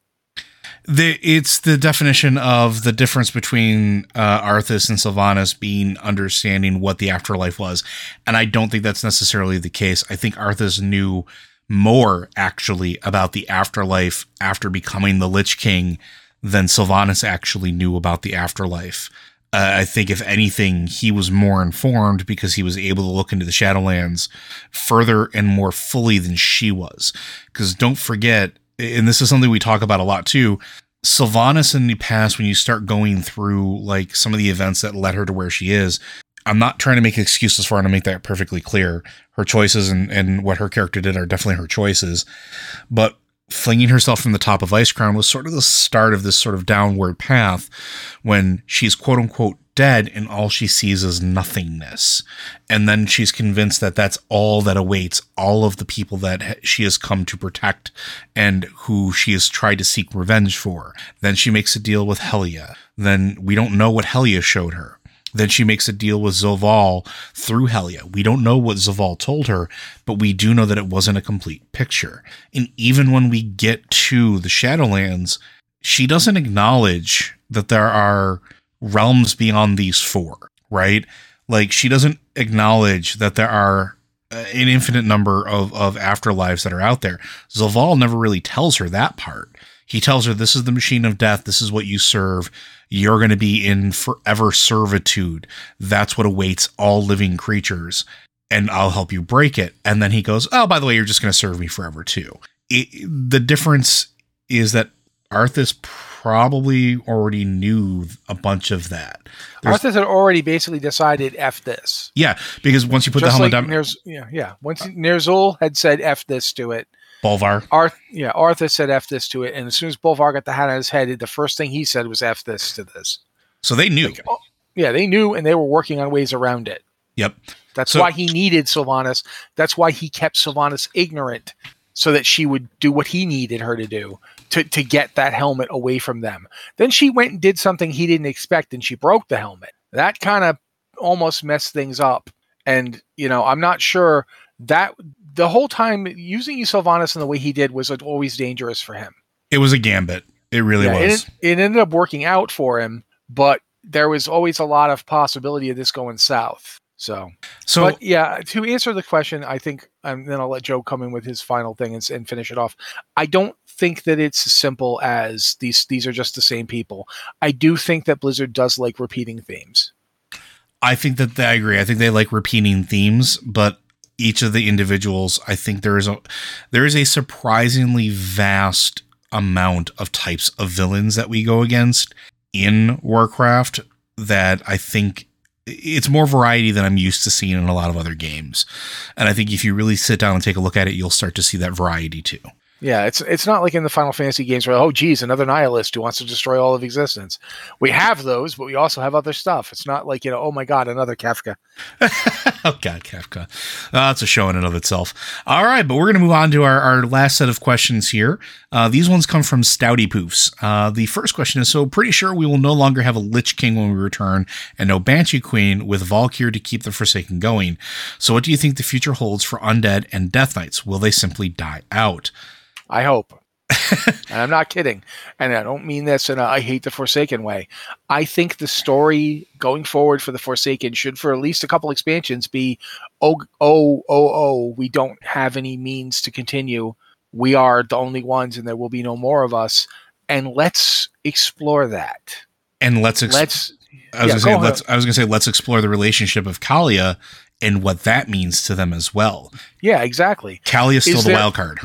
The, it's the definition of the difference between uh, Arthas and Sylvanas being understanding what the afterlife was, and I don't think that's necessarily the case. I think Arthas knew more actually about the afterlife after becoming the Lich King than Sylvanas actually knew about the afterlife. Uh, I think if anything, he was more informed because he was able to look into the Shadowlands further and more fully than she was. Because don't forget, and this is something we talk about a lot too. Sylvanas in the past, when you start going through like some of the events that led her to where she is, I'm not trying to make excuses for her to make that perfectly clear. Her choices and, and what her character did are definitely her choices. But flinging herself from the top of Icecrown was sort of the start of this sort of downward path when she's quote unquote dead and all she sees is nothingness. And then she's convinced that that's all that awaits all of the people that she has come to protect and who she has tried to seek revenge for. Then she makes a deal with Helya. Then we don't know what Helya showed her. Then she makes a deal with Zovaal through Helya. We don't know what Zovaal told her, but we do know that it wasn't a complete picture. And even when we get to the Shadowlands, she doesn't acknowledge that there are realms beyond these four, right? Like she doesn't acknowledge that there are uh, an infinite number of, of afterlives that are out there. Zovaal never really tells her that part. He tells her, This is the machine of death. This is what you serve. You're going to be in forever servitude. That's what awaits all living creatures. And I'll help you break it. And then he goes, Oh, by the way, you're just going to serve me forever too. It, the difference is that Arthas probably already knew a bunch of that. There's- Arthas had already basically decided f this. Yeah, because once you put the Just helmet like down, Nerz, yeah, yeah. Once Ner'zhul had said f this to it, Bolvar. Arth, yeah, Arthas said f this to it, and as soon as Bolvar got the hat on his head, the first thing he said was f this to this. So they knew. oh, Yeah, they knew, and they were working on ways around it. Yep. That's So- why he needed Sylvanas. That's why he kept Sylvanas ignorant, so that she would do what he needed her to do to, to get that helmet away from them. Then she went and did something he didn't expect, and she broke the helmet. That kind of almost messed things up. And you know, I'm not sure that the whole time using Sylvanas in the way he did was always dangerous for him. It was a gambit. It really Yeah, was. It, it ended up working out for him, but there was always a lot of possibility of this going south. So so but yeah, to answer the question, I think, and then I'll let Joe come in with his final thing and, and finish it off. I don't think that it's as simple as these. These are just the same people. I do think that Blizzard does like repeating themes. I think that I agree. I think they like repeating themes, but each of the individuals, I think there is a there is a surprisingly vast amount of types of villains that we go against in Warcraft that I think it's more variety than I'm used to seeing in a lot of other games. And I think if you really sit down and take a look at it, you'll start to see that variety too. Yeah, it's it's not like in the Final Fantasy games where oh geez, another nihilist who wants to destroy all of existence. We have those, but we also have other stuff. It's not like you know, oh my god, another Kefka. oh God, Kefka. Uh, that's a show in and of itself. All right, but we're going to move on to our, our last set of questions here. Uh, these ones come from Stouty Poofs. Uh, the first question is So, pretty sure we will no longer have a Lich King when we return and no Banshee Queen with Valkyr to keep the Forsaken going. So, what do you think the future holds for Undead and Death Knights? Will they simply die out? I hope. and I'm not kidding. And I don't mean this in a I hate the Forsaken way. I think the story going forward for the Forsaken should, for at least a couple expansions, be oh, oh, oh, oh, we don't have any means to continue. We are the only ones, and there will be no more of us. And let's explore that. And let's, ex- Let's. I was yeah, gonna say go let's I was gonna say let's explore the relationship of Calia and what that means to them as well. Yeah, exactly. Calia is still Is the there- wild card.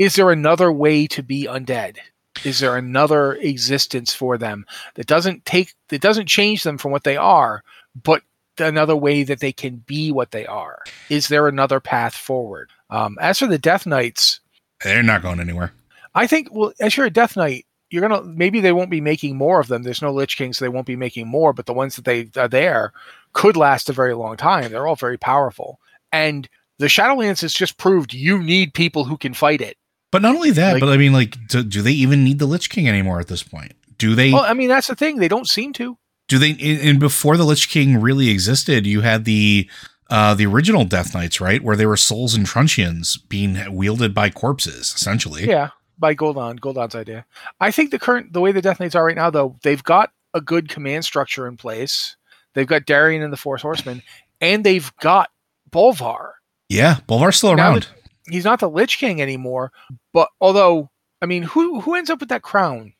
Is there another way to be undead? Is there another existence for them that doesn't take that doesn't change them from what they are but another way that they can be what they are? Is there another path forward? Um, as for the death knights They're not going anywhere. i think well as you're a death knight you're gonna maybe they won't be making more of them. There's no lich king so they won't be making more but the ones that they are there could last a very long time. They're all very powerful. And the shadowlands has just proved you need people who can fight it But not only that, Like- but I mean, like, do, do they even need the Lich King anymore at this point? Do they? Well, I mean, that's the thing. They don't seem to. do they? And before the Lich King really existed, you had the uh, the original Death Knights, right, where they were souls and truncheons being wielded by corpses, essentially. Yeah, by Gul'dan, Gul'dan's idea. I think the current, the way the Death Knights are right now, though, they've got a good command structure in place. They've got Darion and the Four Horsemen, and they've got Bolvar. Yeah, Bolvar's still Now around. He's not the Lich King anymore, but although, I mean, who who ends up with that crown?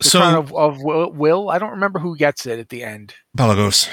The so crown of, of Will, Will? I don't remember who gets it at the end. Pelagos.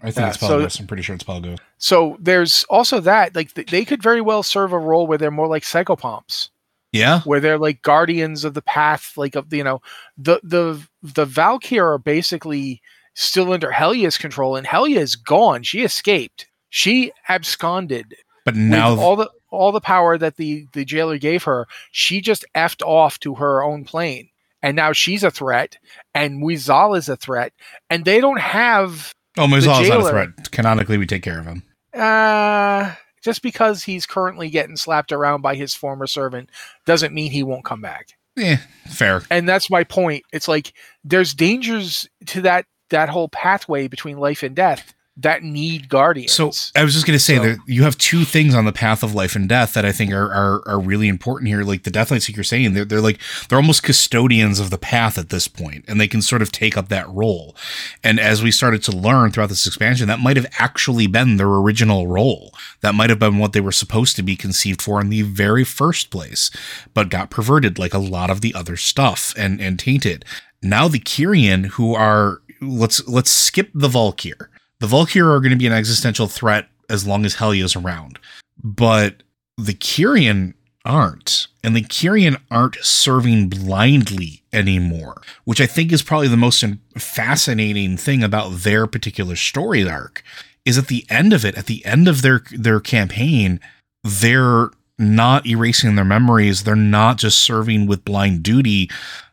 I think Yeah, it's so- I'm pretty sure it's Pelagos. So there's also that. Like they could very well serve a role where they're more like psychopomps. Yeah, where they're like guardians of the path like of you know the the the valkyr are basically still under helya's control and helya is gone she escaped she absconded but now all the all the power that the the jailer gave her she just effed off to her own plane and now she's a threat and Mueh'zala is a threat and they don't have oh, Mueh'zala is not a threat. Canonically, we take care of him. uh just because he's currently getting slapped around by his former servant doesn't mean he won't come back Yeah, fair. and that's my point it's like there's dangers to that that whole pathway between life and death that need guardians So I was just going to say So- that you have two things on the path of life and death that I think are, are are really important here. Like the Death Knights, like you're saying, they're they're like they're almost custodians of the path at this point, and they can sort of take up that role. And as we started to learn throughout this expansion, that might have actually been their original role. That might have been what they were supposed to be conceived for in the very first place, but got perverted like a lot of the other stuff and and tainted. Now the Kyrian, who are let's let's skip the Valkyr the Valkyr are going to be an existential threat as long as Helya is around. But the Kyrian aren't. And the Kyrian aren't serving blindly anymore, which I think is probably the most fascinating thing about their particular story arc. Is at the end of it, at the end of their their campaign, they're not erasing their memories. They're not just serving with blind duty.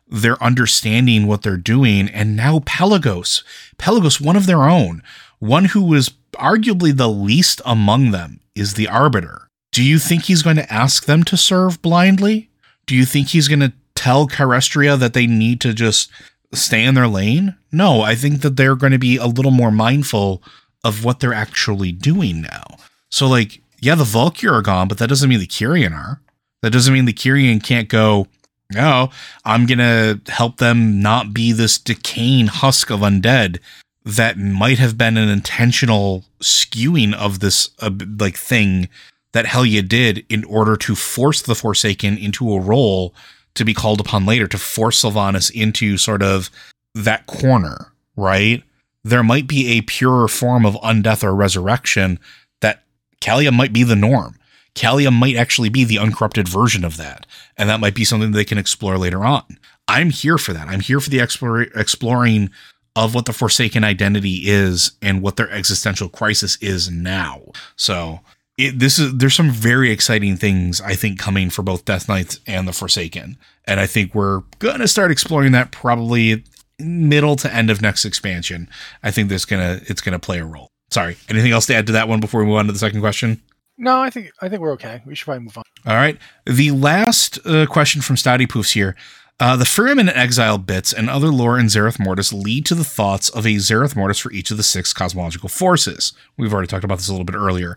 They're understanding what they're doing. And now Pelagos, Pelagos, one of their own, one who was arguably the least among them, is the arbiter. Do you think he's going to ask them to serve blindly? Do you think he's going to tell Kyrestia that they need to just stay in their lane? No, I think that they're going to be a little more mindful of what they're actually doing now. So, like, yeah, the Valkyr are gone, but that doesn't mean the Kyrian are. That doesn't mean the Kyrian can't go, no, I'm going to help them not be this decaying husk of undead that might have been an intentional skewing of this uh, like thing that Helya did in order to force the Forsaken into a role to be called upon later to force Sylvanas into sort of that corner, right? There might be a purer form of undeath or resurrection that Calia might be the norm. Calia might actually be the uncorrupted version of that, and that might be something they can explore later on. I'm here for that. I'm here for the explore, exploring of what the Forsaken identity is and what their existential crisis is now. So it, this is there's some very exciting things I think coming for both Death Knights and the Forsaken, and I think we're gonna start exploring that probably middle to end of next expansion. I think this gonna it's gonna play a role. Sorry, anything else to add to that one before we move on to the second question? No, I think I think we're okay. We should probably move on. All right. The last uh, question from Stouty Poofs here uh, the Firim and Exile bits and other lore in Zereth Mortis lead to the thoughts of a Zereth Mortis for each of the six cosmological forces. We've already talked about this a little bit earlier.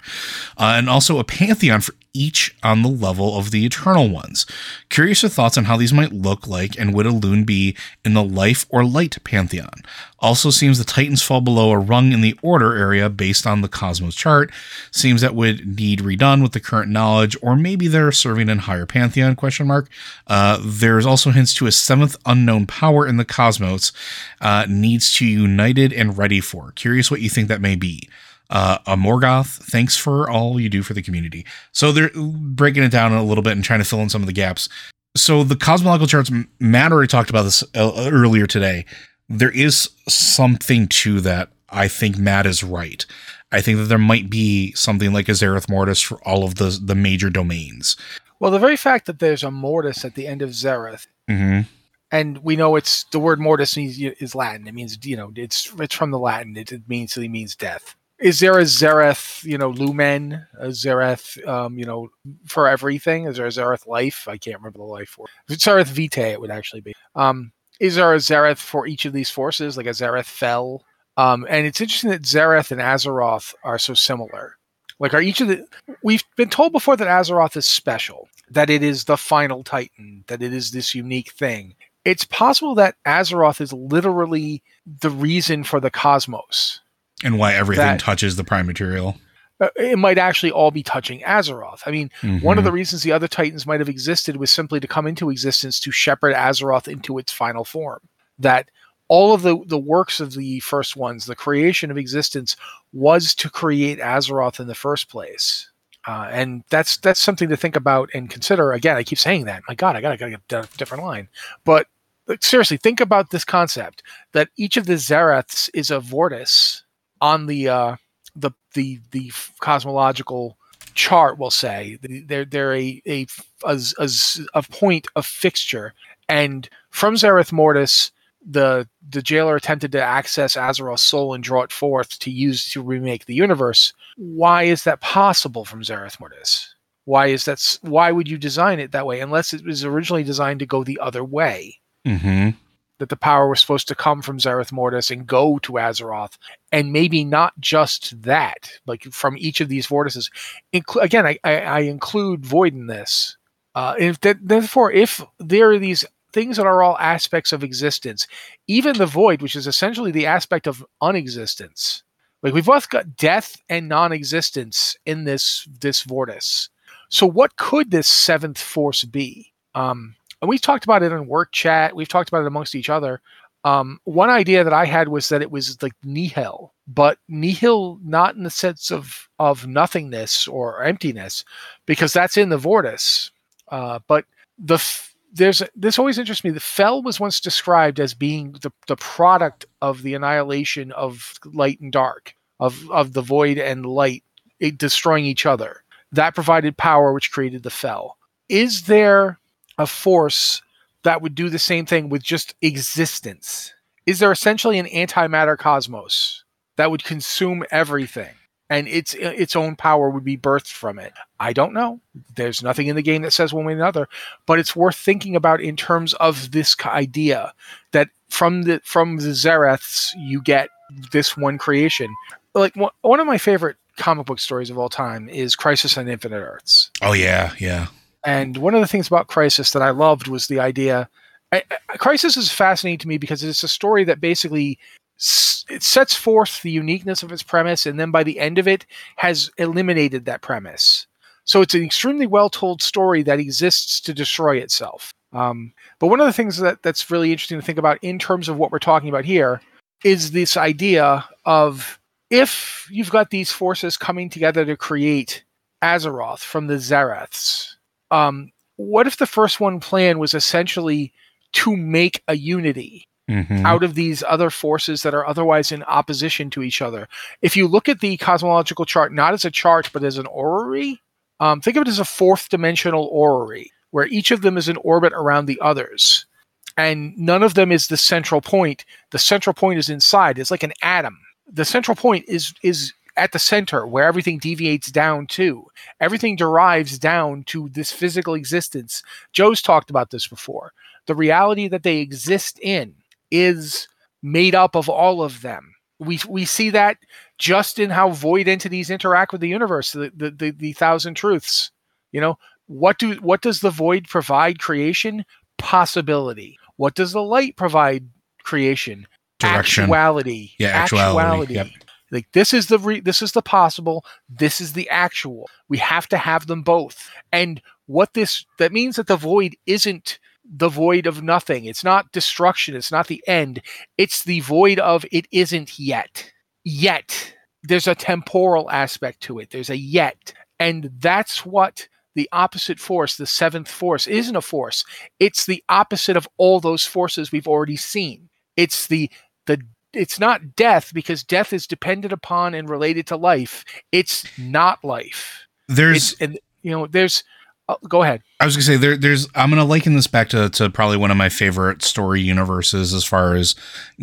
Uh, and also a pantheon for each on the level of the Eternal Ones. Curious your thoughts on how these might look like and would Elune be in the life or light pantheon. Also seems the Titans fall below a rung in the order area based on the Cosmos chart. Seems that would need redone with the current knowledge, or maybe they're serving in higher pantheon question mark. Uh, there's also hints to a seventh unknown power in the cosmos uh, needs to united and ready for. Curious what you think that may be uh, a Morgoth. Thanks for all you do for the community. So they're breaking it down a little bit and trying to fill in some of the gaps. So the cosmological charts, Matt already talked about this uh, earlier today. There is something to that. I think Matt is right. I think that there might be something like a Zereth Mortis for all of the the major domains. Well, the very fact that there's a Mortis at the end of Zereth, mm-hmm. and we know it's the word Mortis means is Latin. It means you know it's it's from the Latin. It, it means it means death is there a Zereth, you know, Lumen, a Zereth, um, you know, for everything? Is there a Zereth Life? I can't remember the life it's Zereth Vitae, it would actually be. Um, is there a Zereth for each of these forces, like a Zereth Fel? Um, and it's interesting that Zereth and Azeroth are so similar. Like, are each of the. We've been told before that Azeroth is special, that it is the final Titan, that it is this unique thing. It's possible that Azeroth is literally the reason for the cosmos and why everything that, touches the prime material. Uh, it might actually all be touching Azeroth. I mean, mm-hmm. one of the reasons the other Titans might have existed was simply to come into existence to shepherd Azeroth into its final form. That all of the, the works of the first ones, the creation of existence, was to create Azeroth in the first place. Uh, and that's that's something to think about and consider. Again, I keep saying that. My God, I gotta, gotta get a different line. But like, seriously, think about this concept that each of the Zereths is a Vortis on the uh, the the the cosmological chart, we'll say they're they're a a, a, a, a point of fixture, and from Zereth Mortis, the the jailer attempted to access Azeroth's soul and draw it forth to use to remake the universe. Why is that possible from Zereth Mortis? Why is that? Why would you design it that way unless it was originally designed to go the other way? Mm-hmm that the power was supposed to come from Zereth Mortis and go to Azeroth, and maybe not just that, like from each of these vortices. Again, I, I, I, include Void in this. Uh, if therefore, if there are these things that are all aspects of existence, even the Void, which is essentially the aspect of unexistence, like we've both got death and non-existence in this this vortice. So, what could this seventh force be? Um, and we've talked about it in work chat. We've talked about it amongst each other. Um, one idea that I had was that it was like nihil, but nihil not in the sense of of nothingness or emptiness, because that's in the vortice. Uh, but the f- there's this always interests me. The fel was once described as being the, the product of the annihilation of light and dark, of of the void and light destroying each other. That provided power, which created the fel. Is there a force that would do the same thing with just existence? Is there essentially an antimatter cosmos that would consume everything? and its its own power would be birthed from it. I don't know. There's nothing in the game that says one way or another, but it's worth thinking about in terms of this idea that from the from the Zereths you get this one creation. Like one of my favorite comic book stories of all time is Crisis on Infinite Earths. Oh yeah, yeah. And one of the things about Crisis that I loved was the idea. I, I, Crisis is fascinating to me because it's a story that basically it sets forth the uniqueness of its premise, and then by the end of it, has eliminated that premise. So it's an extremely well told story that exists to destroy itself. Um, but one of the things that, that's really interesting to think about in terms of what we're talking about here is this idea of if you've got these forces coming together to create Azeroth from the Zereths, um, what if the first one plan was essentially to make a unity? mm-hmm. out of these other forces that are otherwise in opposition to each other. If you look at the cosmological chart, not as a chart, but as an orrery, um, think of it as a fourth dimensional orrery, where each of them is in orbit around the others. And none of them is the central point. The central point is inside. It's like an atom. The central point is is at the center where everything deviates down to. Everything derives down to this physical existence. Joe's talked about this before. The reality that they exist in is made up of all of them. We we see that just in how void entities interact with the universe, the the, the, the thousand truths. You know, what do what does the void provide creation? Possibility. What does the light provide creation? Direction. Actuality. Yeah, actuality. actuality. Yep. Like this is the re- this is the possible, this is the actual. We have to have them both. And what this that means that the void isn't the void of nothing. It's not destruction. It's not the end. It's the void of it isn't yet. Yet. There's a temporal aspect to it. There's a yet. And that's what the opposite force, the seventh force, isn't a force. It's the opposite of all those forces we've already seen. It's the the it's not death because death is dependent upon and related to life. It's not life. There's it's, and you know there's Oh, go ahead. I was gonna say there, there's. I'm gonna liken this back to to probably one of my favorite story universes as far as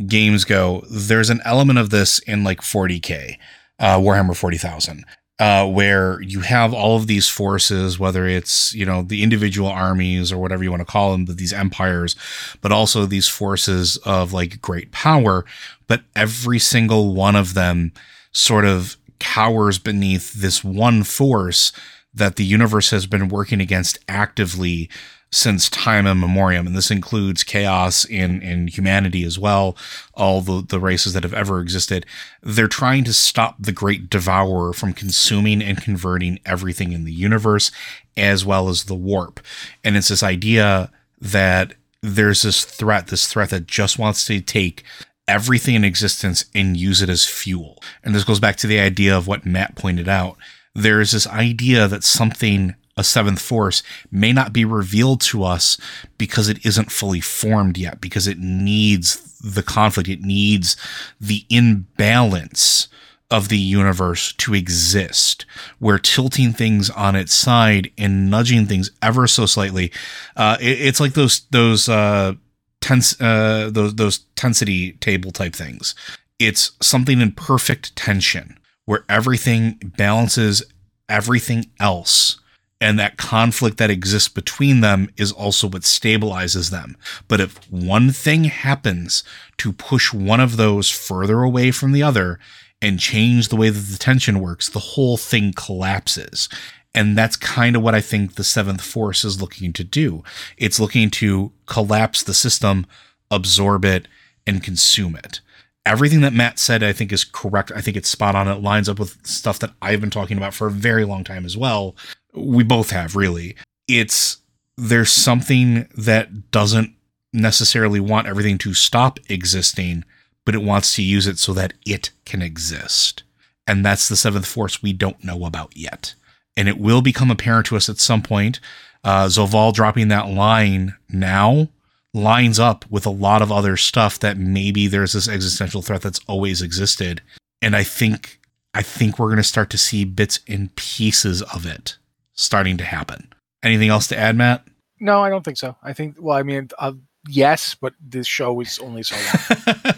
games go. There's an element of this in like 40k, uh, Warhammer 40,000, uh, where you have all of these forces, whether it's you know the individual armies or whatever you want to call them, these empires, but also these forces of like great power. But every single one of them sort of cowers beneath this one force that the universe has been working against actively since time immemorial. And this includes chaos in, in humanity as well, all the, the races that have ever existed. They're trying to stop the great devourer from consuming and converting everything in the universe, as well as the warp. And it's this idea that there's this threat, this threat that just wants to take everything in existence and use it as fuel. And this goes back to the idea of what Matt pointed out there is this idea that something a seventh force may not be revealed to us because it isn't fully formed yet because it needs the conflict it needs the imbalance of the universe to exist where tilting things on its side and nudging things ever so slightly uh, it, it's like those those uh, tense uh, those those tensity table type things it's something in perfect tension where everything balances everything else. And that conflict that exists between them is also what stabilizes them. But if one thing happens to push one of those further away from the other and change the way that the tension works, the whole thing collapses. And that's kind of what I think the seventh force is looking to do. It's looking to collapse the system, absorb it, and consume it everything that Matt said, I think, is correct. I think it's spot on. It lines up with stuff that I've been talking about for a very long time as well. We both have, really. It's there's something that doesn't necessarily want everything to stop existing, but it wants to use it so that it can exist. And that's the seventh force we don't know about yet. And it will become apparent to us at some point. uh, Zovaal dropping that line now lines up with a lot of other stuff that maybe there's this existential threat that's always existed. And I think I think we're going to start to see bits and pieces of it starting to happen. Anything else to add, Matt? No, I don't think so. I think well, I mean, uh, yes, but this show is only so long.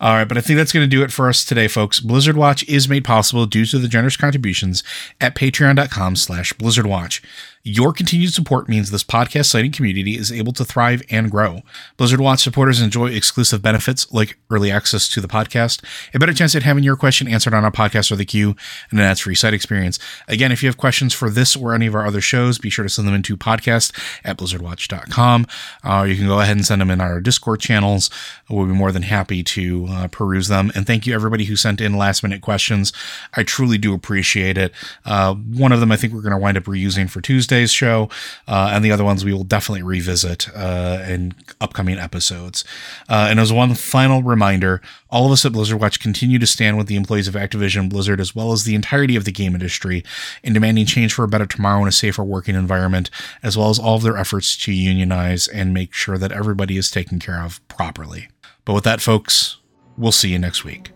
All right, but I think that's going to do it for us today, folks. Blizzard Watch is made possible due to the generous contributions at patreon.com slash blizzardwatch. Your continued support means this podcast sighting community is able to thrive and grow. Blizzard Watch supporters enjoy exclusive benefits like early access to the podcast, a better chance at having your question answered on our podcast or the queue, and an ads free site experience. Again, if you have questions for this or any of our other shows, be sure to send them into podcast at blizzardwatch.com. Uh, you can go ahead and send them in our Discord channels. We'll be more than happy to uh, peruse them. And thank you, everybody who sent in last minute questions. I truly do appreciate it. Uh, one of them I think we're going to wind up reusing for Tuesday show, uh, and the other ones we will definitely revisit uh, in upcoming episodes. Uh, and as one final reminder, all of us at Blizzard Watch continue to stand with the employees of Activision Blizzard as well as the entirety of the game industry in demanding change for a better tomorrow and a safer working environment, as well as all of their efforts to unionize and make sure that everybody is taken care of properly. But with that, folks, we'll see you next week.